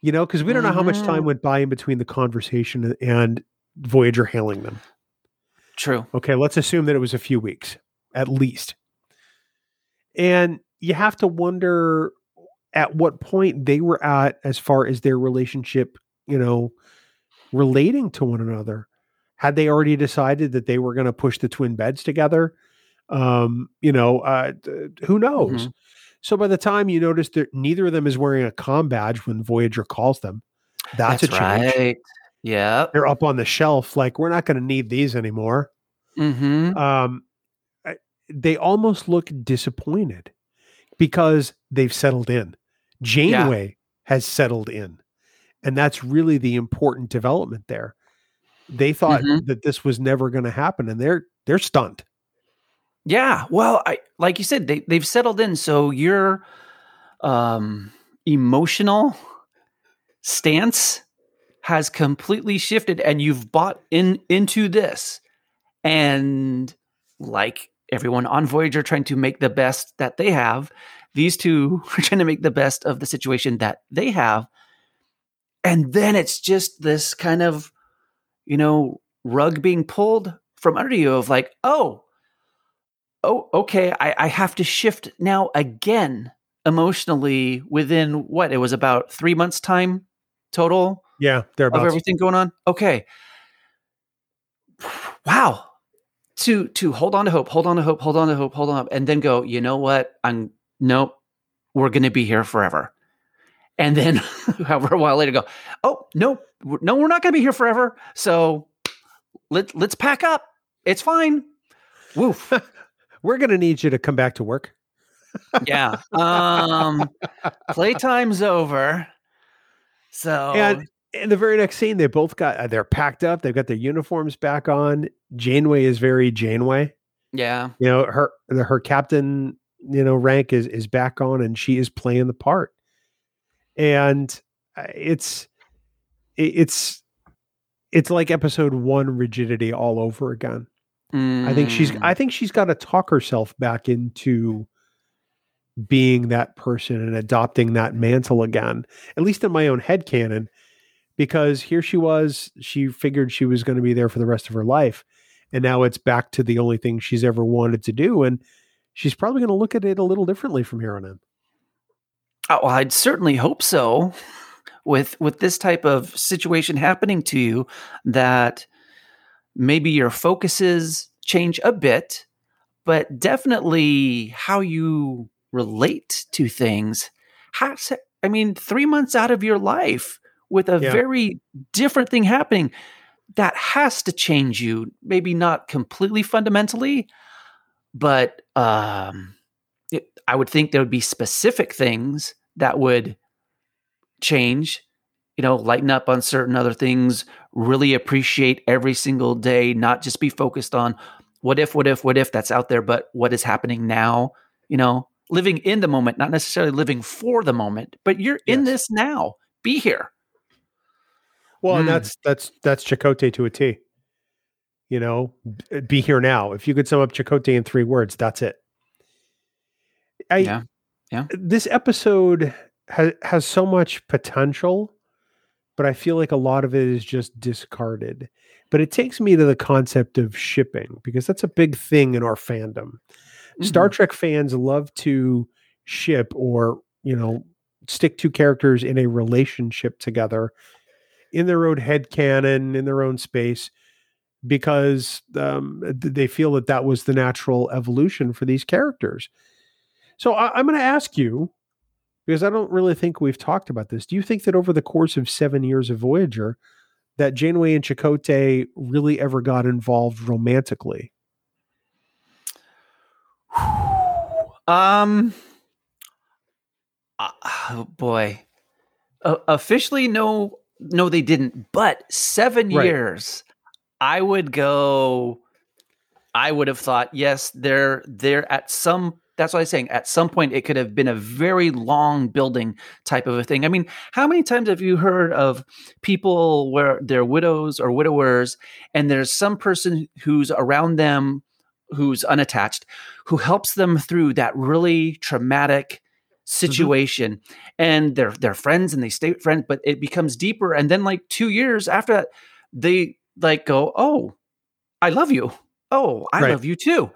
You know, because we don't know how much time Mhm. went by in between the conversation and Voyager hailing them. True. Okay, let's assume that it was a few weeks at least. And you have to wonder at what point they were at as far as their relationship, you know, relating to one another. Had they already decided that they were going to push the twin beds together? Um, you know, uh, who knows? So by the time you notice that neither of them is wearing a com badge when Voyager calls them, that's, a change. right. Yeah. They're up on the shelf, like we're not going to need these anymore Mm-hmm. um, they almost look disappointed because they've settled in. Janeway has settled in, and that's really the important development there. They thought Mhm. that this was never going to happen, and they're they're stunned. Yeah. Well, I like you said, they they've settled in. So your um emotional stance has completely shifted and you've bought in into this. And like everyone on Voyager trying to make the best that they have, these two are trying to make the best of the situation that they have. And then it's just this kind of, you know, rug being pulled from under you of like, oh, oh, okay, I, I have to shift now again emotionally within what it was about three months time total Yeah, of everything going on. Okay, wow. To to hold on to hope, hold on to hope, hold on to hope, hold on, hope, and then go. You know what? I'm nope. We're going to be here forever. And then, however, a while later, go. Oh no, we're- no, we're not going to be here forever. So let let's pack up. It's fine. Woof. We're going to need you to come back to work. yeah. Um playtime's over. So And in the very next scene, they both got uh, they're packed up. They've got their uniforms back on. Janeway is very Janeway. yeah, You know her her captain you know rank is is back on, and she is playing the part. And uh, it's it- it's it's like episode one rigidity all over again. I think she's Mm. I think she's got to talk herself back into being that person and adopting that mantle again. At least in my own head canon, because here she was, she figured she was going to be there for the rest of her life. And now it's back to the only thing she's ever wanted to do. And she's probably going to look at it a little differently from here on in. Oh, well, I'd certainly hope so. With with this type of situation happening to you, that maybe your focuses change a bit, but definitely how you relate to things has. I mean, three months out of your life with a Yeah. very different thing happening, that has to change you. Maybe not completely fundamentally, but um, it, I would think there would be specific things that would change, you know, lighten up on certain other things, really appreciate every single day, not just be focused on what if, what if, what if that's out there, but what is happening now, you know, living in the moment, not necessarily living for the moment, but you're in this now. Be here. Well, and Mm. that's that's that's Chakotay to a T. You know, be here now. If you could sum up Chakotay in three words, that's it. I, Yeah. Yeah. This episode has has so much potential, but I feel like a lot of it is just discarded. But it takes me to the concept of shipping because that's a big thing in our fandom. Star Mhm. Trek fans love to ship or, you know, stick two characters in a relationship together in their own head canon, in their own space, because um, they feel that that was the natural evolution for these characters. So I, I'm going to ask you, because I don't really think we've talked about this. Do you think that over the course of seven years of Voyager, that Janeway and Chakotay really ever got involved romantically? Um. uh, oh boy. Uh, officially, no, no, they didn't. But seven Right. years, I would go. I would have thought, yes, they're they're at some. That's what I'm saying. At some point, it could have been a very long building type of a thing. I mean, how many times have you heard of people where they're widows or widowers, and there's some person who's around them who's unattached, who helps them through that really traumatic mm-hmm. situation and they're they're friends and they stay friends but it becomes deeper and then like 2 years after that they like go oh i love you oh i Right. love you too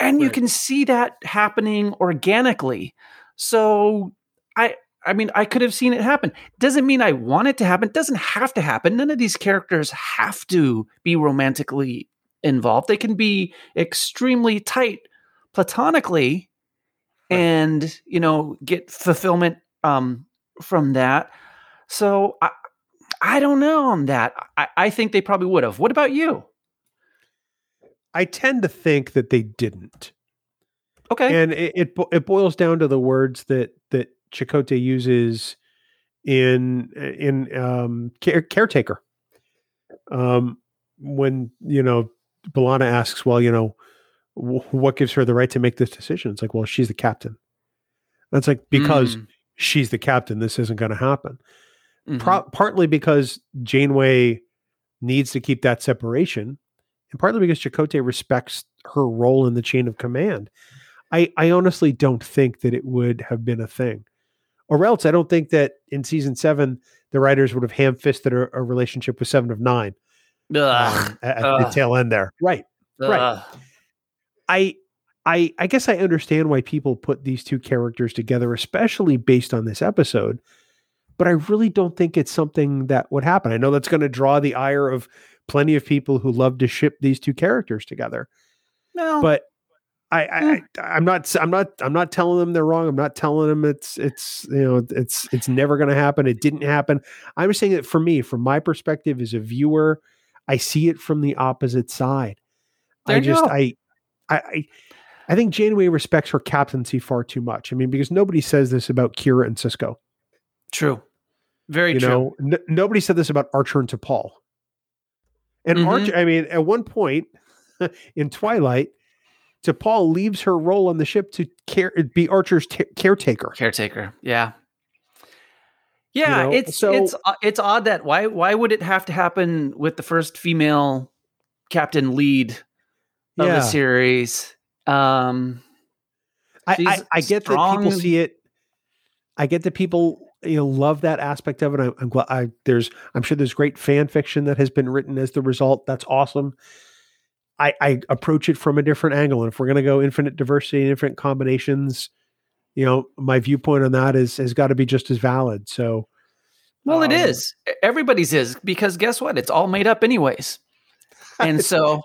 and you can see that happening organically. So i i mean i could have seen it happen. Doesn't mean i want it to happen. Doesn't have to happen. None of these characters have to be romantically involved. They can be extremely tight platonically and you know get fulfillment um from that. So i i don't know on that. I, I think they probably would have. What about you I tend to think that they didn't. okay and it, it it boils down to the words that that Chakotay uses in in um care, caretaker. Um, when you know B'Elanna asks, well, you know, wh- what gives her the right to make this decision? It's like, well, she's the captain. That's like because Mm, she's the captain, this isn't going to happen. mhm. Pro- partly because Janeway needs to keep that separation, and partly because Chakotay respects her role in the chain of command. I, I honestly don't think that it would have been a thing. Or else I don't think that in season seven, the writers would have ham fisted a, a relationship with Seven of Nine Ugh, um, at, at the tail end there. Right. right. I I I guess I understand why people put these two characters together, especially based on this episode. But I really don't think it's something that would happen. I know that's going to draw the ire of plenty of people who love to ship these two characters together. no But I, I, eh. I I'm not I'm not I'm not telling them they're wrong. I'm not telling them it's it's you know it's it's never going to happen. It didn't happen. I'm saying that for me, from my perspective as a viewer, I see it from the opposite side. There I just. I, I I I think Janeway respects her captaincy far too much. I mean, because nobody says this about Kira and Sisko. true Very you true. know, n- nobody said this about Archer and T'Pol. And Mhm. Archer, I mean, at one point in Twilight, T'Pol leaves her role on the ship to care be Archer's ta- caretaker. Caretaker. Yeah. Yeah, know, it's so- it's it's odd that why why would it have to happen with the first female captain lead of Yeah. the series? Um I, I, I get that people see it. I get that people you know love that aspect of it. I, I'm glad. I, there's I'm sure there's great fan fiction that has been written as the result. That's awesome. I, I approach it from a different angle, and if we're going to go infinite diversity and infinite combinations, you know, my viewpoint on that is has got to be just as valid. So, well it Um, is. Everybody's is because guess what? It's all made up anyways. And so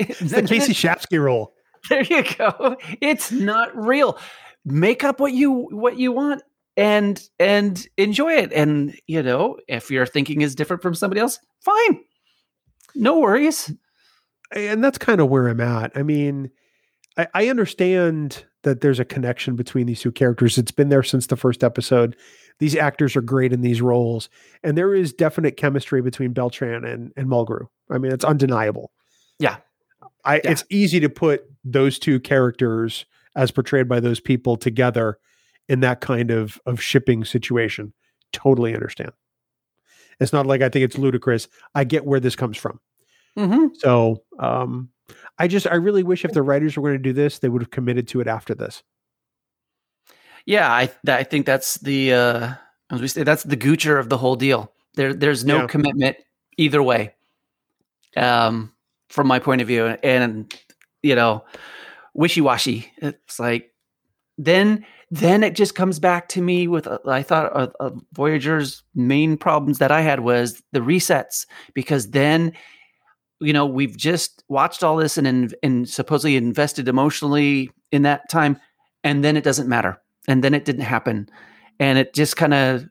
it's the Casey Shapsky rule. there you go. It's not real. Make up what you what you want and and enjoy it. And you know, if your thinking is different from somebody else, fine. No worries. and that's kind of where I'm at. I mean, I, I understand that there's a connection between these two characters. It's been there since the first episode. These actors are great in these roles, and there is definite chemistry between Beltran and and Mulgrew. I mean, it's undeniable. Yeah. I Yeah. it's easy to put those two characters as portrayed by those people together in that kind of of shipping situation. Totally understand. It's not like I think it's ludicrous. I get where this comes from. Mm-hmm. So um, I just I really wish if the writers were going to do this, they would have committed to it after this. Yeah, I th- I think that's the uh as we say that's the goocher of the whole deal. There there's no Yeah. commitment either way. Um from my point of view and you know wishy-washy. It's like then then it just comes back to me with uh, I thought uh, uh, Voyager's main problems that I had was the resets because then you know we've just watched all this and in, and supposedly invested emotionally in that time and then it doesn't matter and then it didn't happen and it just kind of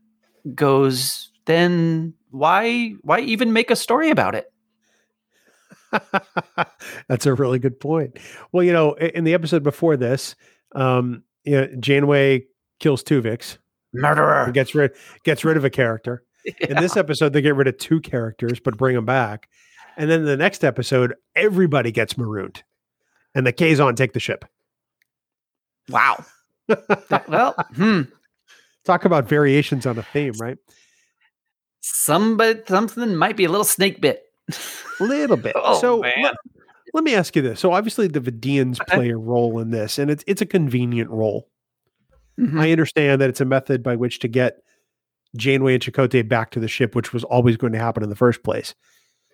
goes then why why even make a story about it That's a really good point. Well, you know, in the episode before this, um, you know, Janeway kills two Tuvix, murderer gets rid gets rid of a character. In this episode, they get rid of two characters, but bring them back. And then the next episode, everybody gets marooned, and the Kazon take the ship. wow well hmm Talk about variations on a theme, right? somebody something might be a little snake bit A little bit. Oh, so man. let, let me ask you this. So obviously the Vidians play a role in this, and it's it's a convenient role. Mhm. I understand that it's a method by which to get Janeway and Chakotay back to the ship, which was always going to happen in the first place.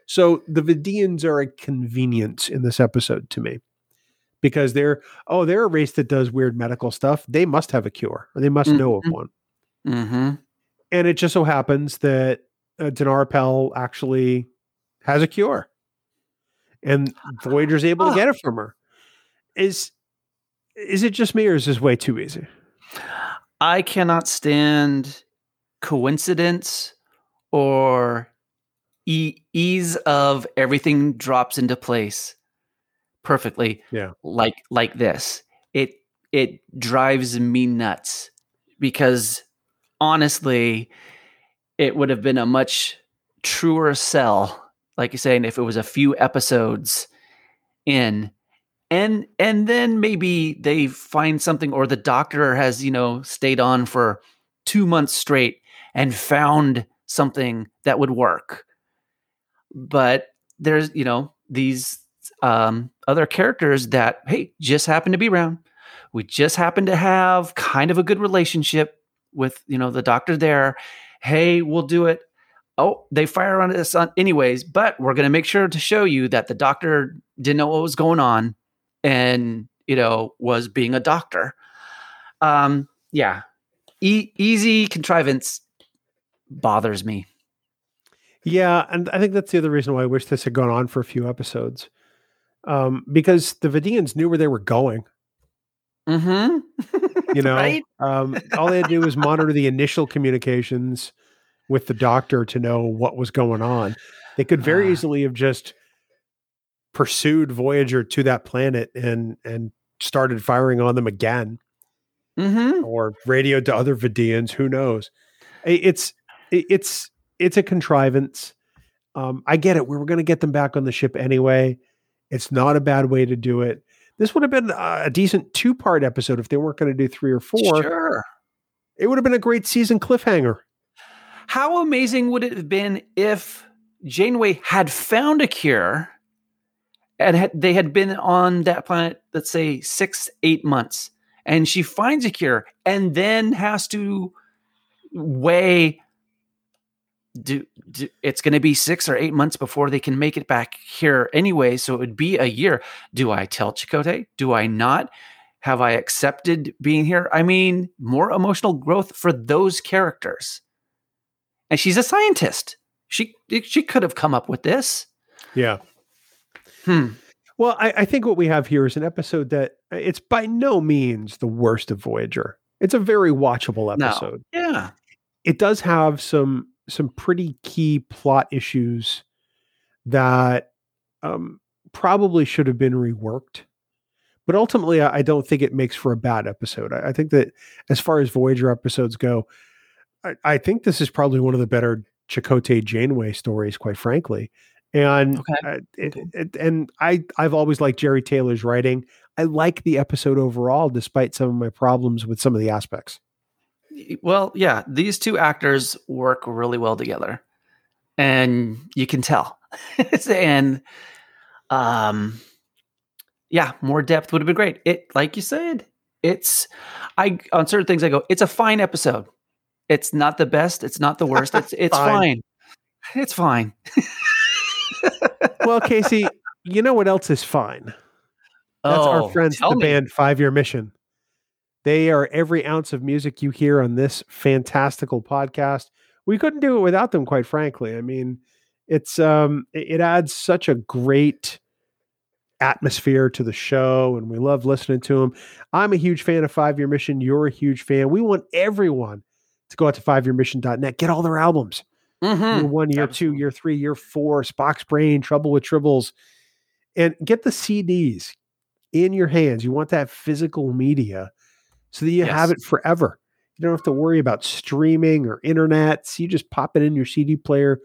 So the Vidians are a convenience in this episode to me. Because they're oh, they're a race that does weird medical stuff. They must have a cure, or they must know of Mhm. one. Mhm. And it just so happens that uh, Danara Pel actually has a cure, and Voyager's able to Ah. get it from her. Is is it just me, or is this way too easy? I cannot stand coincidence or e- ease of everything drops into place perfectly. Yeah. Like like this. It it drives me nuts because honestly it would have been a much truer sell like you're saying if it was a few episodes in and and then maybe they find something or the doctor has you know stayed on for two months straight and found something that would work. But there's you know these um, other characters that hey just happen to be around. We just happen to have kind of a good relationship with you know the doctor there. Hey we'll do it oh they fire on us on anyways but we're going to make sure to show you that the doctor didn't know what was going on and you know was being a doctor um yeah e- easy contrivance bothers me Yeah, and I think that's the other reason why I wish this had gone on for a few episodes. Um, because the Vidians knew where they were going. mm-hmm You know, Right? um, all they had to do was monitor the initial communications with the doctor to know what was going on. They could very Ah. easily have just pursued Voyager to that planet and and started firing on them again, mm-hmm or radioed to other Vidians. Who knows? It's it's it's a contrivance. Um, I get it. We were going to get them back on the ship anyway. It's not a bad way to do it. This would have been a decent two part episode if they weren't going to do three or four. Sure. It would have been a great season cliffhanger. How amazing would it have been if Janeway had found a cure and had, they had been on that planet, let's say six, eight months, and she finds a cure and then has to weigh do, do it's going to be six or eight months before they can make it back here anyway. So it would be a year. Do I tell Chakotay? Do I not? Have I accepted being here? I mean, more emotional growth for those characters. And she's a scientist. She she could have come up with this. Yeah. Hmm. Well, I, I think what we have here is an episode that it's by no means the worst of Voyager. It's a very watchable episode. No. Yeah. It does have some some pretty key plot issues that um, probably should have been reworked. But ultimately, I, I don't think it makes for a bad episode. I, I, think that as far as Voyager episodes go, I, I think this is probably one of the better Chakotay Janeway stories, quite frankly. And okay. uh, it, it, and I I've always liked Jeri Taylor's writing. I like the episode overall, despite some of my problems with some of the aspects. Well, yeah, these two actors work really well together, and you can tell. and um, yeah, more depth would have been great. It, like you said, it's I on certain things I go, it's a fine episode. It's not the best. It's not the worst. It's it's fine. fine. It's fine. well, Casey, you know what else is fine? That's oh, our friends, the me. band Five Year Mission. They are every ounce of music you hear on this fantastical podcast. We couldn't do it without them, quite frankly. I mean, it's um, it adds such a great atmosphere to the show, and we love listening to them. I'm a huge fan of Five Year Mission. You're a huge fan. We want everyone to go out to fiveyearmission.net, get all their albums. Mm-hmm. Year one, year Absolutely. two, year three, year four, Spock's Brain, Trouble with Tribbles, and get the CDs in your hands. You want that physical media so that you yes. have it forever. You don't have to worry about streaming or internet. So you just pop it in your CD player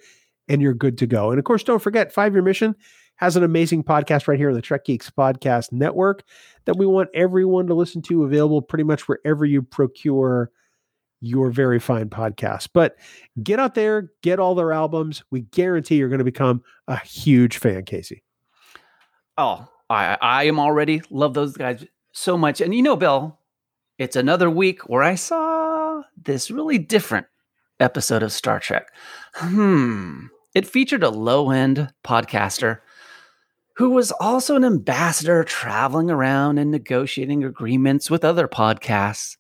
and you're good to go. And of course, don't forget, Five Year Mission has an amazing podcast right here on the Trek Geeks Podcast Network that we want everyone to listen to, available pretty much wherever you procure your very fine podcast. But get out there, get all their albums. We guarantee you're going to become a huge fan, Casey. Oh, I, I am already love those guys so much. And you know, Bill, it's another week where I saw this really different episode of Star Trek. Hmm. It featured a low end podcaster who was also an ambassador traveling around and negotiating agreements with other podcasts.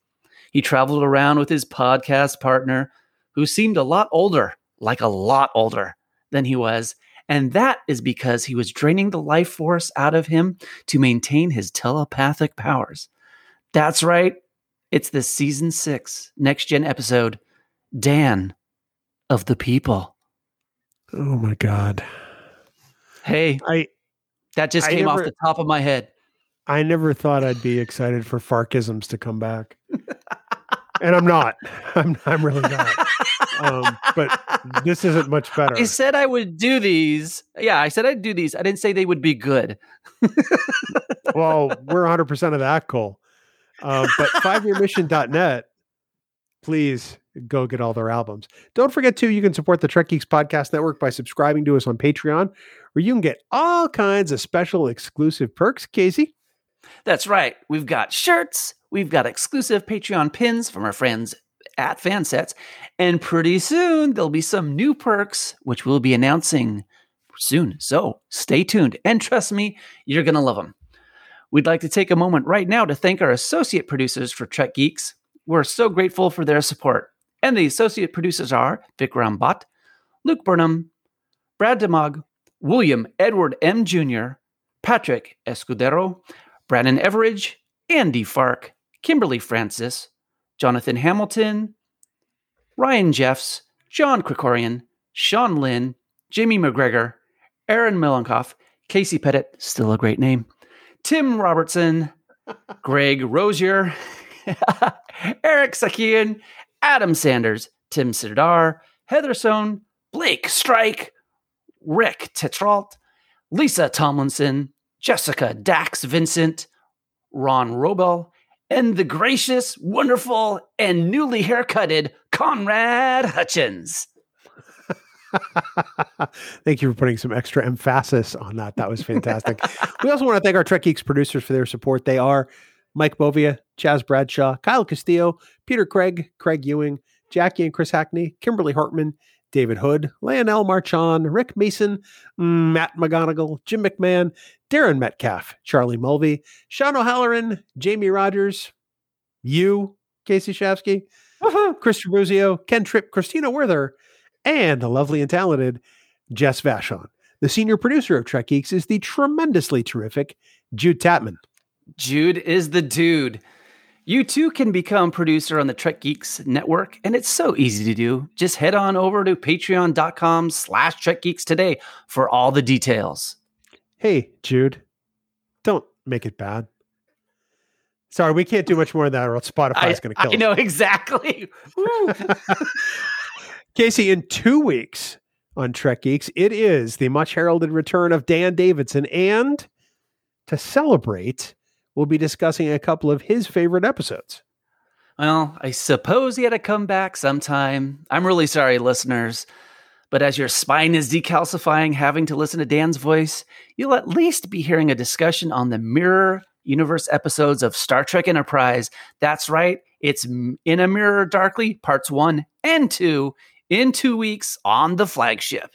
He traveled around with his podcast partner, who seemed a lot older, like a lot older than he was. And that is because he was draining the life force out of him to maintain his telepathic powers. That's right. It's the season six next gen episode, Dan of the People. Oh my God. Hey, I that just came never, off the top of my head. I never thought I'd be excited for Farkisms to come back. and I'm not. I'm I'm really not. Um, but this isn't much better. I said I would do these. Yeah, I said I'd do these. I didn't say they would be good. well, we're 100 percent of that, Cole. Uh, but fiveyearmission.net, please go get all their albums. Don't forget too, you can support the Trek Geeks Podcast Network by subscribing to us on Patreon, where you can get all kinds of special exclusive perks. Casey. That's right. We've got shirts, we've got exclusive Patreon pins from our friends at Fansets, and pretty soon there'll be some new perks, which we'll be announcing soon. So stay tuned. And trust me, you're going to love them. We'd like to take a moment right now to thank our associate producers for Trek Geeks. We're so grateful for their support. And the associate producers are Vikram Bhatt, Luke Burnham, Brad Demog, William Edward M. Jr., Patrick Escudero, Brandon Everidge, Andy Fark, Kimberly Francis, Jonathan Hamilton, Ryan Jeffs, John Krikorian, Sean Lynn, Jamie McGregor, Aaron Milankoff, Casey Pettit, still a great name, Tim Robertson, Greg Rosier, Eric Sakian, Adam Sanders, Tim Siddar, Heather Sohn, Blake Strike, Rick Tetrault, Lisa Tomlinson, Jessica Dax Vincent, Ron Robel, and the gracious, wonderful, and newly haircutted Conrad Hutchins. thank you for putting some extra emphasis on that. That was fantastic. we also want to thank our Trek Geeks producers for their support. They are Mike Bovia, Chaz Bradshaw, Kyle Castillo, Peter Craig, Craig Ewing, Jackie and Chris Hackney, Kimberly Hartman, David Hood, Lionel Marchand, Rick Mason, Matt McGonigal, Jim McMahon, Darren Metcalf, Charlie Mulvey, Sean O'Halloran, Jamie Rogers, you, Casey Shafsky, uh-huh. Chris Tribuzio, Ken Tripp, Christina Werther, and the lovely and talented Jess Vashon. The senior producer of Trek Geeks is the tremendously terrific Jude Tatman. Jude is the dude. You too can become producer on the Trek Geeks network, and it's so easy to do. Just head on over to patreon.com slash Trek Geeks today for all the details. Hey, Jude, don't make it bad. Sorry, we can't do much more of that, or Spotify is going to kill I us. know exactly. Casey, in two weeks on Trek Geeks, it is the much heralded return of Dan Davidson. And to celebrate, we'll be discussing a couple of his favorite episodes. Well, I suppose he had to come back sometime. I'm really sorry, listeners. But as your spine is decalcifying having to listen to Dan's voice, you'll at least be hearing a discussion on the Mirror Universe episodes of Star Trek Enterprise. That's right, it's In a Mirror Darkly, parts one and two, in two weeks on the flagship.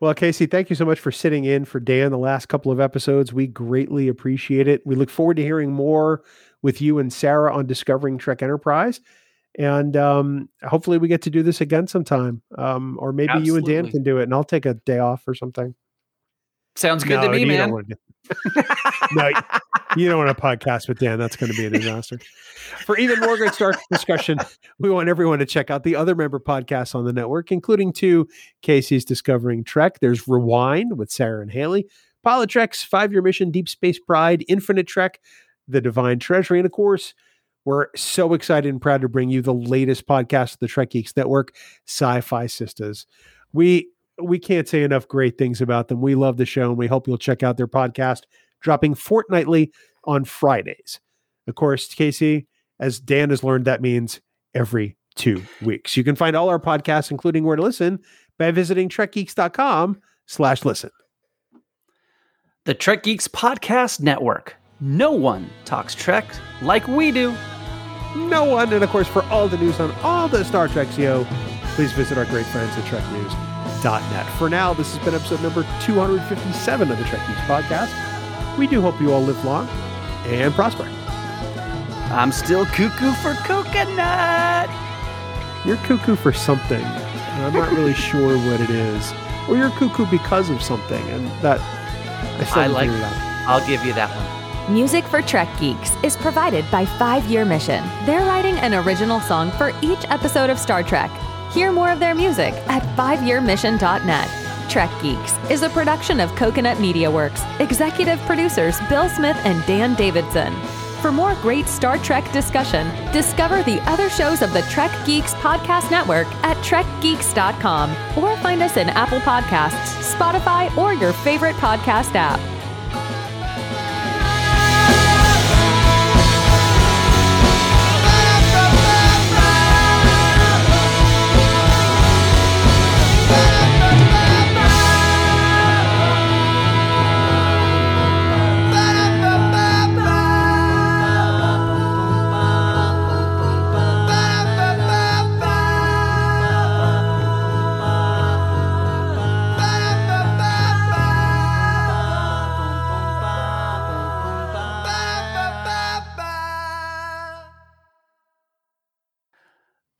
Well, Casey, thank you so much for sitting in for Dan the last couple of episodes. We greatly appreciate it. We look forward to hearing more with you and Sarah on Discovering Trek Enterprise. And um, hopefully we get to do this again sometime. Um, or maybe Absolutely. you and Dan can do it and I'll take a day off or something. Sounds good no, to me, man. No, you don't want to podcast with Dan. That's going to be a disaster. For even more great Star discussion, we want everyone to check out the other member podcasts on the network, including two Casey's Discovering Trek. There's Rewind with Sarah and Haley, Pilot Trek's Five Year Mission, Deep Space Pride, Infinite Trek, The Divine Treasury, and of course, we're so excited and proud to bring you the latest podcast of the Trek Geeks Network, Sci-Fi Sisters. We we can't say enough great things about them. We love the show and we hope you'll check out their podcast dropping fortnightly on Fridays. Of course, Casey, as Dan has learned, that means every two weeks. You can find all our podcasts, including where to listen, by visiting trekgeeks.com slash listen. The Trek Geeks Podcast Network. No one talks Trek like we do. No one. And of course, for all the news on all the Star Trek CO, please visit our great friends at Trek News net. For now, this has been episode number 257 of the Trek Geeks podcast. We do hope you all live long and prosper. I'm still cuckoo for coconut. You're cuckoo for something, and I'm not really sure what it is. Or you're cuckoo because of something, and that I still I like. I'll give you that one. Music for Trek Geeks is provided by Five Year Mission. They're writing an original song for each episode of Star Trek Hear more of their music at fiveyearmission.net. Trek Geeks is a production of Coconut Media Works. Executive producers Bill Smith and Dan Davidson. For more great Star Trek discussion, discover the other shows of the Trek Geeks Podcast Network at trekgeeks.com or find us in Apple Podcasts, Spotify, or your favorite podcast app.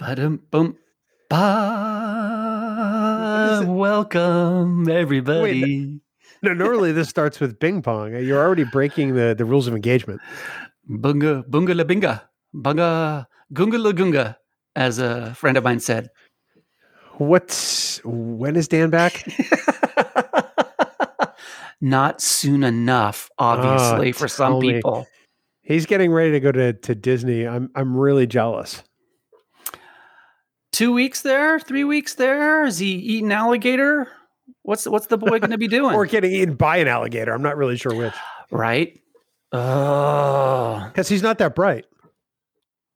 Ba-dum-bum. Ba. Welcome, everybody. Wait, no, normally this starts with bing pong. You're already breaking the, the rules of engagement. Bunga, bunga la binga. Bunga, gunga la gunga, as a friend of mine said. What's, when is Dan back? Not soon enough, obviously, oh, for some people. He's getting ready to go to, to Disney. I'm I'm really jealous. Two weeks there, three weeks there? Is he eating alligator? What's what's the boy going to be doing? or getting eaten by an alligator. I'm not really sure which. right? Oh, Because he's not that bright.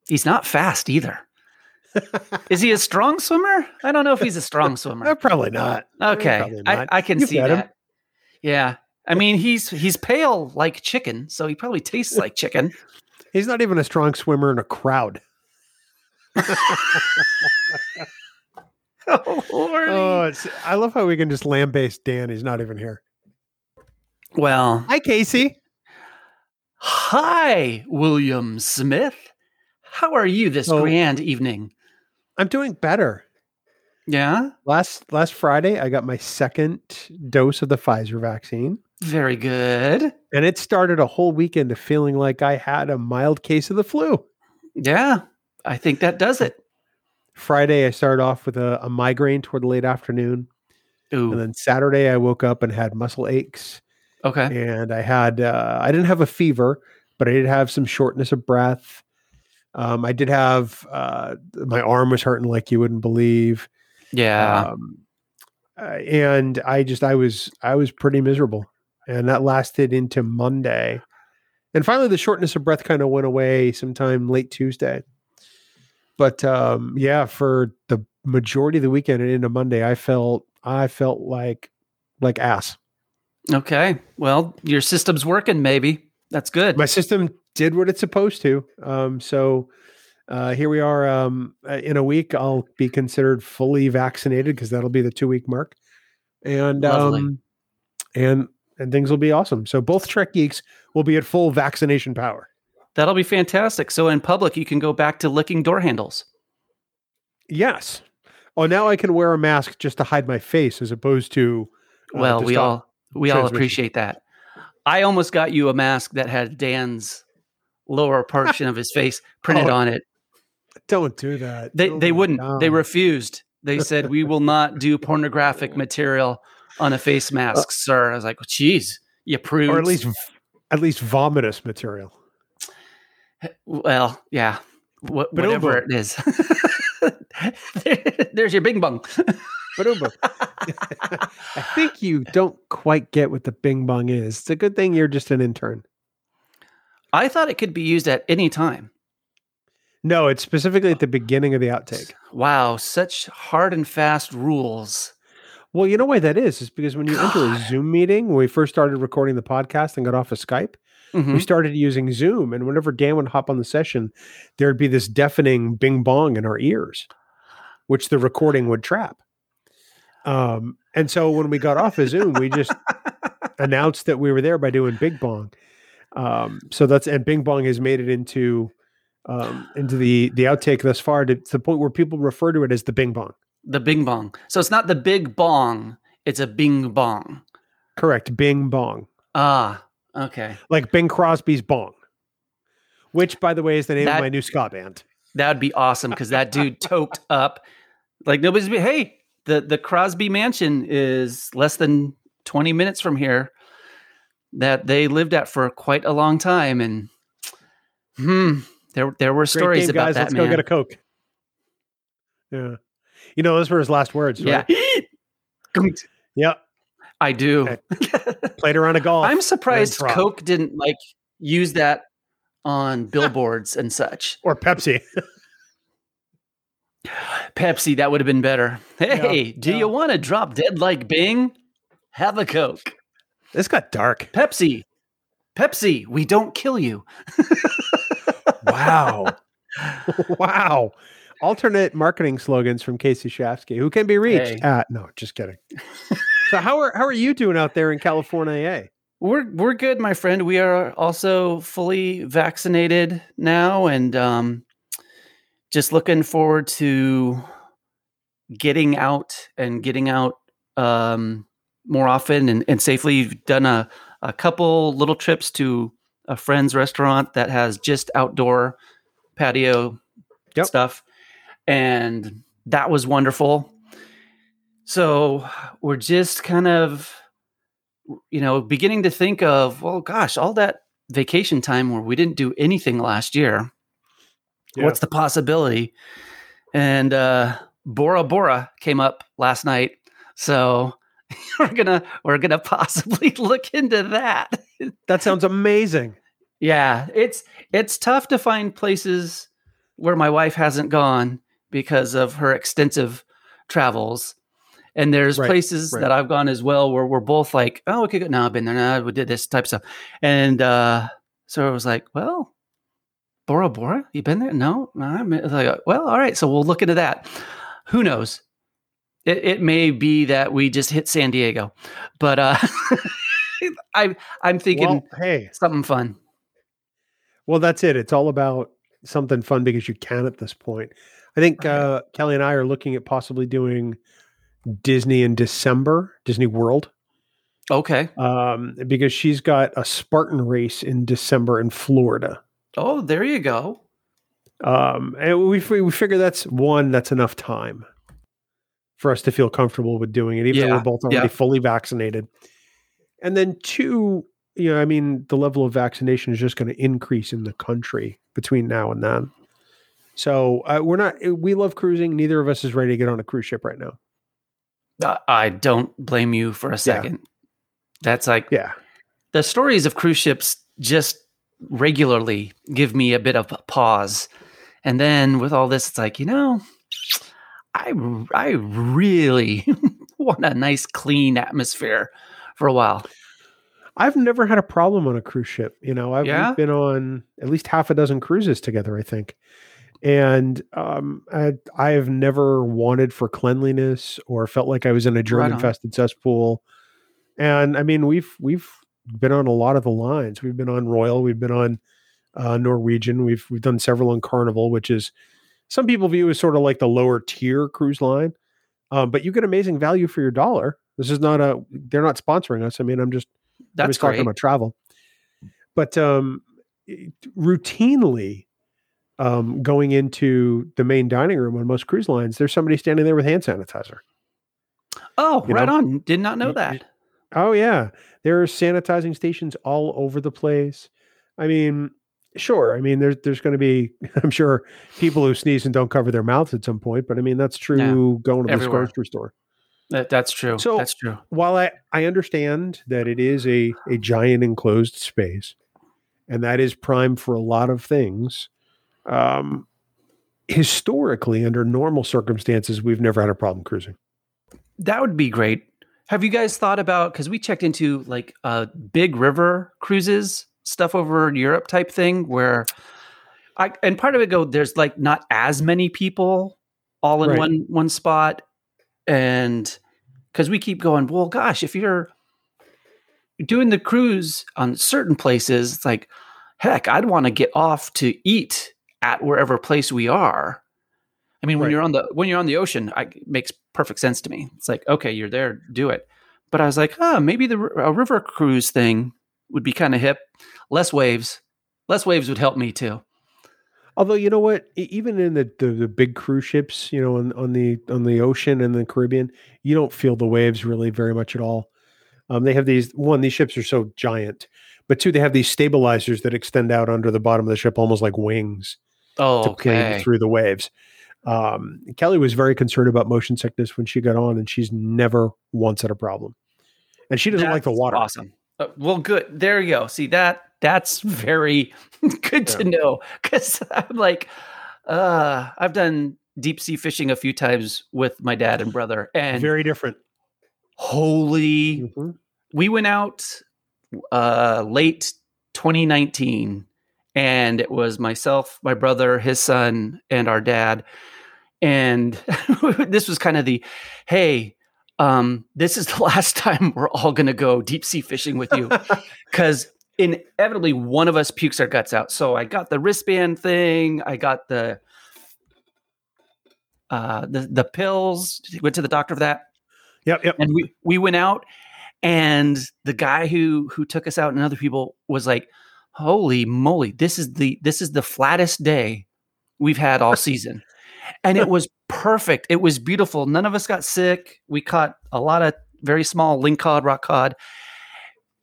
he's not fast either. Is he a strong swimmer? I don't know if he's a strong swimmer. probably not. Okay, probably I, not. I can You've see fed him. Yeah, I mean he's he's pale like chicken, so he probably tastes like chicken. He's not even a strong swimmer in a crowd. Oh, Lordy. Oh, it's, I love how we can just lambaste Dan. He's not even here. well, Hi, Casey. hi, William Smith. How are you this Oh. grand evening? I'm doing better. Yeah, Last last Friday, I got my second dose of the Pfizer vaccine, very good. and it started a whole weekend of feeling like I had a mild case of the flu. Yeah, I think that does it. Friday, I started off with a, a migraine toward the late afternoon, and then Saturday, I woke up and had muscle aches, okay. and I had uh, I didn't have a fever, but I did have some shortness of breath. Um, I did have uh, my arm was hurting like you wouldn't believe. Yeah, um, and I just I was I was pretty miserable, and that lasted into Monday, and finally the shortness of breath kind of went away sometime late Tuesday. But um, yeah, for the majority of the weekend and into Monday, I felt I felt like like ass. okay. Well, your system's working. Maybe that's good. My system did what it's supposed to. Um, so uh, here we are. Um, uh, in a week, I'll be considered fully vaccinated because that'll be the two week mark, and Lovely. um, and and things will be awesome. So both Trek geeks will be at full vaccination power. That'll be fantastic. So in public, you can go back to licking door handles. Yes. Oh, now I can wear a mask just to hide my face, as opposed to. uh, Well, to we all we all appreciate that. I almost got you a mask that had Dan's lower portion of his face printed Oh, on it. don't do that. They Oh they wouldn't. They refused. They said we will not do pornographic material on a face mask, sir. I was like, "Geez, you prudes." or at least at least vomitous material. Well, yeah, whatever it is. There's your Bing Bong. I think you don't quite get what the Bing Bong is. It's a good thing you're just an intern. I thought it could be used at any time. No, it's specifically at the beginning of the outtake. Wow, such hard and fast rules. Well, you know why that is? Is because when you enter a Zoom meeting, when we first started recording the podcast and got off of Skype, Mhm. we started using Zoom. And whenever Dan would hop on the session, there'd be this deafening bing bong in our ears, which the recording would trap. Um, and so when we got off of Zoom, we just announced that we were there by doing Big Bong. Um, so that's and Bing Bong has made it into um, into the the outtake thus far to, to the point where people refer to it as the Bing Bong. The Bing Bong. So it's not the Big Bong, it's a Bing Bong. Correct, Bing Bong, Ah, okay. like Bing Crosby's Bong, which, by the way, is the name That- of my new ska band. That would be awesome because that dude toked up. Like nobody's hey, the the Crosby mansion is less than 20 minutes from here that they lived at for quite a long time and hmm there there were stories game, about guys. that Let's man. go get a coke. Yeah, you know those were his last words. yeah. Right? I do. Okay. Played around a golf. I'm surprised Coke didn't like use that on billboards and such. or Pepsi. Pepsi, that would have been better. Hey, do yeah. you want to drop dead like Bing? Have a Coke. this got dark. Pepsi. Pepsi, we don't kill you. Wow. wow. Alternate marketing slogans from Casey Shafsky, who can be reached Hey. at no, just kidding. So how are how are you doing out there in California? We're we're good, my friend. We are also fully vaccinated now and um just looking forward to getting out and getting out um more often and, and safely. We've done a, a couple little trips to a friend's restaurant that has just outdoor patio Yep. stuff. And that was wonderful. So we're just kind of, you know, beginning to think of, well, gosh, all that vacation time where we didn't do anything last year. Yeah. What's the possibility? and uh, Bora Bora came up last night, so we're gonna we're gonna possibly look into that. That sounds amazing. Yeah, it's it's tough to find places where my wife hasn't gone because of her extensive travels. And there's Right, places right. that I've gone as well where we're both like, oh, okay, good. No, I've been there. No, we did this type of stuff. And uh, so I was like, well, Bora Bora, you been there? No, no. I'm like, well, all right. So we'll look into that. Who knows? It, it may be that we just hit San Diego, but uh, I, I'm thinking Well, hey, something fun. well, that's it. It's all about something fun because you can at this point. I think uh, Kelly and I are looking at possibly doing Disney in December, Disney World, Okay. um, because she's got a Spartan race in December in Florida. Oh, there you go. Um, and we we figure that's one that's enough time for us to feel comfortable with doing it, even though we're both already yeah. fully vaccinated. And then two, you know, I mean, the level of vaccination is just going to increase in the country between now and then. So uh, we're not. We love cruising. Neither of us is ready to get on a cruise ship right now. Uh, I don't blame you for a second. That's like Yeah, the stories of cruise ships just regularly give me a bit of a pause. And then with all this, it's like, you know, I, I really want a nice, clean atmosphere for a while. I've never had a problem on a cruise ship. You know, I've Yeah? been on at least half a dozen cruises together, I think. And um, I, I have never wanted for cleanliness or felt like I was in a germ infested cesspool. And I mean, we've we've been on a lot of the lines. We've been on Royal, we've been on uh, Norwegian, we've we've done several on Carnival, which is some people view as sort of like the lower tier cruise line. Um, but you get amazing value for your dollar. This is not a they're not sponsoring us. I mean, I'm just That's was talking about travel. But um, routinely, um, going into the main dining room on most cruise lines, there's somebody standing there with hand sanitizer. oh, you right know? on. Did not know that. Oh yeah, there are sanitizing stations all over the place. I mean, sure. I mean, there's there's going to be, I'm sure, people who sneeze and don't cover their mouths at some point. But I mean, that's true going to everywhere. grocery store. That, that's true. So- that's true. while I, I understand that it is a, a giant enclosed space and that is prime for a lot of things, um, historically, under normal circumstances, we've never had a problem cruising. That would be great. Have you guys thought about because we checked into like uh big river cruises stuff over in Europe type thing where I and part of it go there's like not as many people all in Right. one one spot and because we keep going well gosh if you're doing the cruise on certain places it's like heck I'd want to get off to eat at wherever place we are I mean, when Right. you're on the when you're on the ocean, I, it makes perfect sense to me. It's like, okay, you're there, do it. But I was like, oh, maybe the a river cruise thing would be kind of hip. Less waves, less waves would help me too. Although you know what, even in the, the, the big cruise ships, you know, on, on the on the ocean and the Caribbean, you don't feel the waves really very much at all. Um, they have these one; these ships are so giant, but two, they have these stabilizers that extend out under the bottom of the ship, almost like wings. Oh, to okay. through the waves. Um, Kelly was very concerned about motion sickness when she got on, and she's never once had a problem. And she doesn't like the water. Awesome. Uh, well, good. There you go. See that? That's very good to know because I'm like, uh, I've done deep sea fishing a few times with my dad and brother, and Very different. holy Mhm. we went out uh late 2019 and it was myself my brother his son and our dad. And this was kind of the hey um this is the last time we're all going to go deep sea fishing with you. Cuz inevitably one of us pukes our guts out. So i got the wristband thing i got the uh the the pills. Went to the doctor for that? Yep, yep. and we we went out and the guy who who took us out and other people was like holy moly this is the this is the flattest day we've had all season and it was perfect it was beautiful none of us got sick we caught a lot of very small lingcod rock cod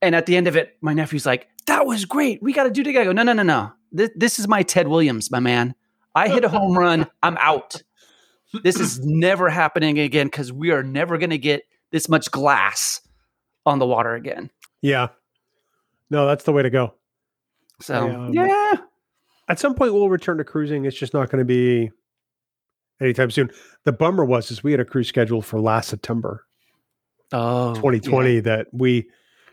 and at the end of it my nephew's like that was great we got to do it again i go no no no no this, this is my ted williams my man i hit a home run i'm out this is never happening again because we are never going to get this much glass on the water again. Yeah. No, that's the way to go. So um, yeah, At some point, we'll return to cruising. It's just not going to be anytime soon. The bummer was is we had a cruise scheduled for last September, oh, 2020, that we,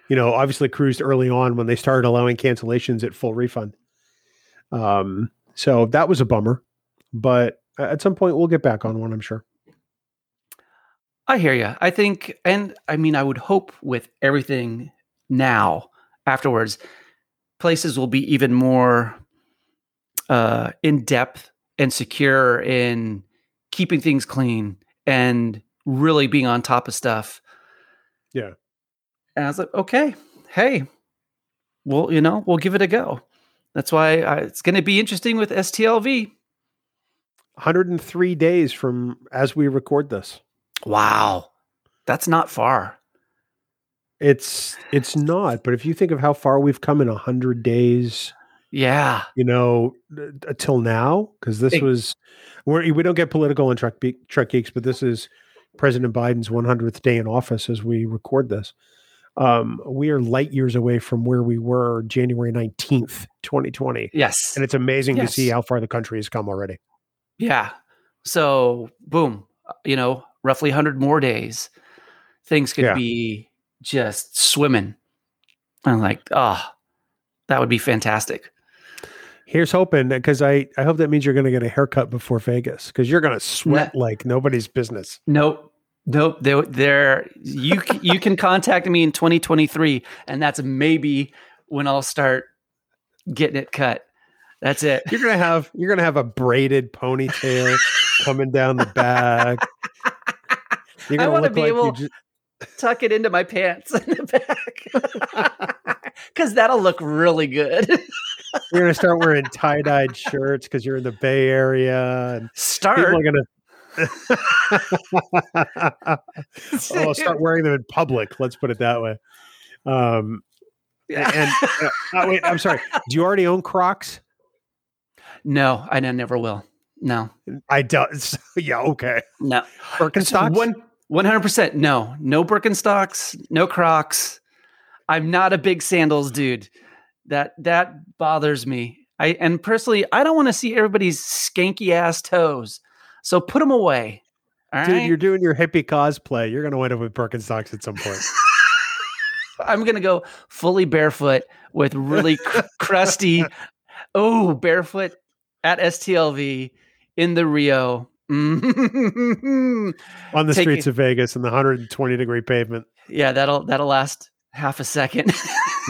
you know, obviously cruised early on when they started allowing cancellations at full refund. Um, so that was a bummer, but at some point we'll get back on one. I'm sure. I hear you. I think, and I mean, I would hope with everything now afterwards, places will be even more uh, in depth and secure in keeping things clean and really being on top of stuff. Yeah. And I was like, okay, hey, well, you know, we'll give it a go. That's why I, it's going to be interesting with STLV. 103 days from as we record this. Wow, that's not far. It's it's not, but if you think of how far we've come in a 100 days, Yeah, you know, till now, because this Ex- was we're, we don't get political in truck truck geeks, but this is President Biden's 100th day in office as we record this. Um, we are light years away from where we were January 19th, 2020, yes, and it's amazing Yes. to see how far the country has come already. Yeah. So, boom, uh, you know, roughly 100 more days, things could Yeah. be just swimming. I'm like, oh, that would be fantastic. Here's hoping because I I hope that means you're going to get a haircut before Vegas because you're going to sweat like nobody's business. Nope. Nope. There, there. You you can contact me in 2023, and that's maybe when I'll start getting it cut. That's it. You're gonna have you're gonna have a braided ponytail coming down the back. You're I wanna look be like able- you just, Tuck it into my pants in the back, because that'll look really good. you're gonna start wearing tie dyed shirts because you're in the Bay Area, and Start. people are gonna. oh, start wearing them in public. Let's put it that way. Um, Yeah. and uh, oh, wait, I'm sorry. Do you already own Crocs? No, I never will. No, I don't. Yeah, okay. no. Birkenstocks. One one hundred percent. No, no Birkenstocks, no Crocs. I'm not a big sandals dude. That that bothers me. I and personally, I don't want to see everybody's skanky ass toes. So put them away. All right. Dude, you're doing your hippie cosplay. You're gonna wind up with Birkenstocks at some point. I'm gonna go fully barefoot with really cr- crusty. Oh, barefoot at STLV in the Rio. Mm. on the Take streets of Vegas in the 120 degree pavement. yeah, that'll that'll last half a second.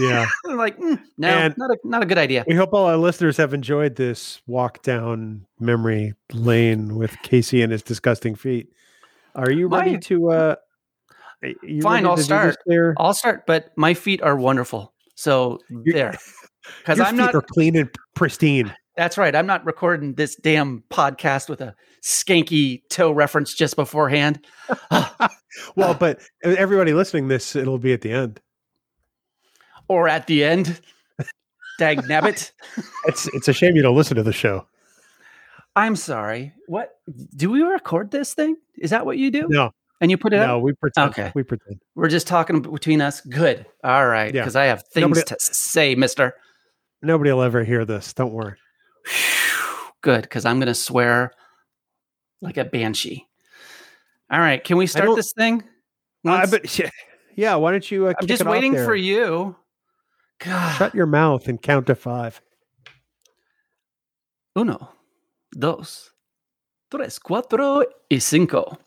Yeah. I'm like, mm, no, And- not a not a good idea. we hope all our listeners have enjoyed this walk down memory lane with Casey and his disgusting feet. Are you My- ready to uh Fine, I'll to start. I'll start, but my feet are wonderful. So Your- there, because I'm feet not. are clean and pristine. That's right. I'm not recording this damn podcast with a skanky toe reference just beforehand. Well, but everybody listening this, it'll be at the end. or at the end. Dag nabbit. It's it's a shame you don't listen to the show. I'm sorry. What do we record this thing? Is that what you do? No, And you put it no, up? we pretend. Okay. We pretend. We're just talking between us. Good. All right. Yeah. Because I have things Nobody- to say, mister. Nobody will ever hear this. Don't worry. Good. Because I'm going to swear like a banshee. All right. Can we start this thing? Uh, but yeah, yeah, why don't you? Uh, I'm just waiting for you. God. Shut your mouth and count to five. Uno, dos, tres, cuatro y cinco.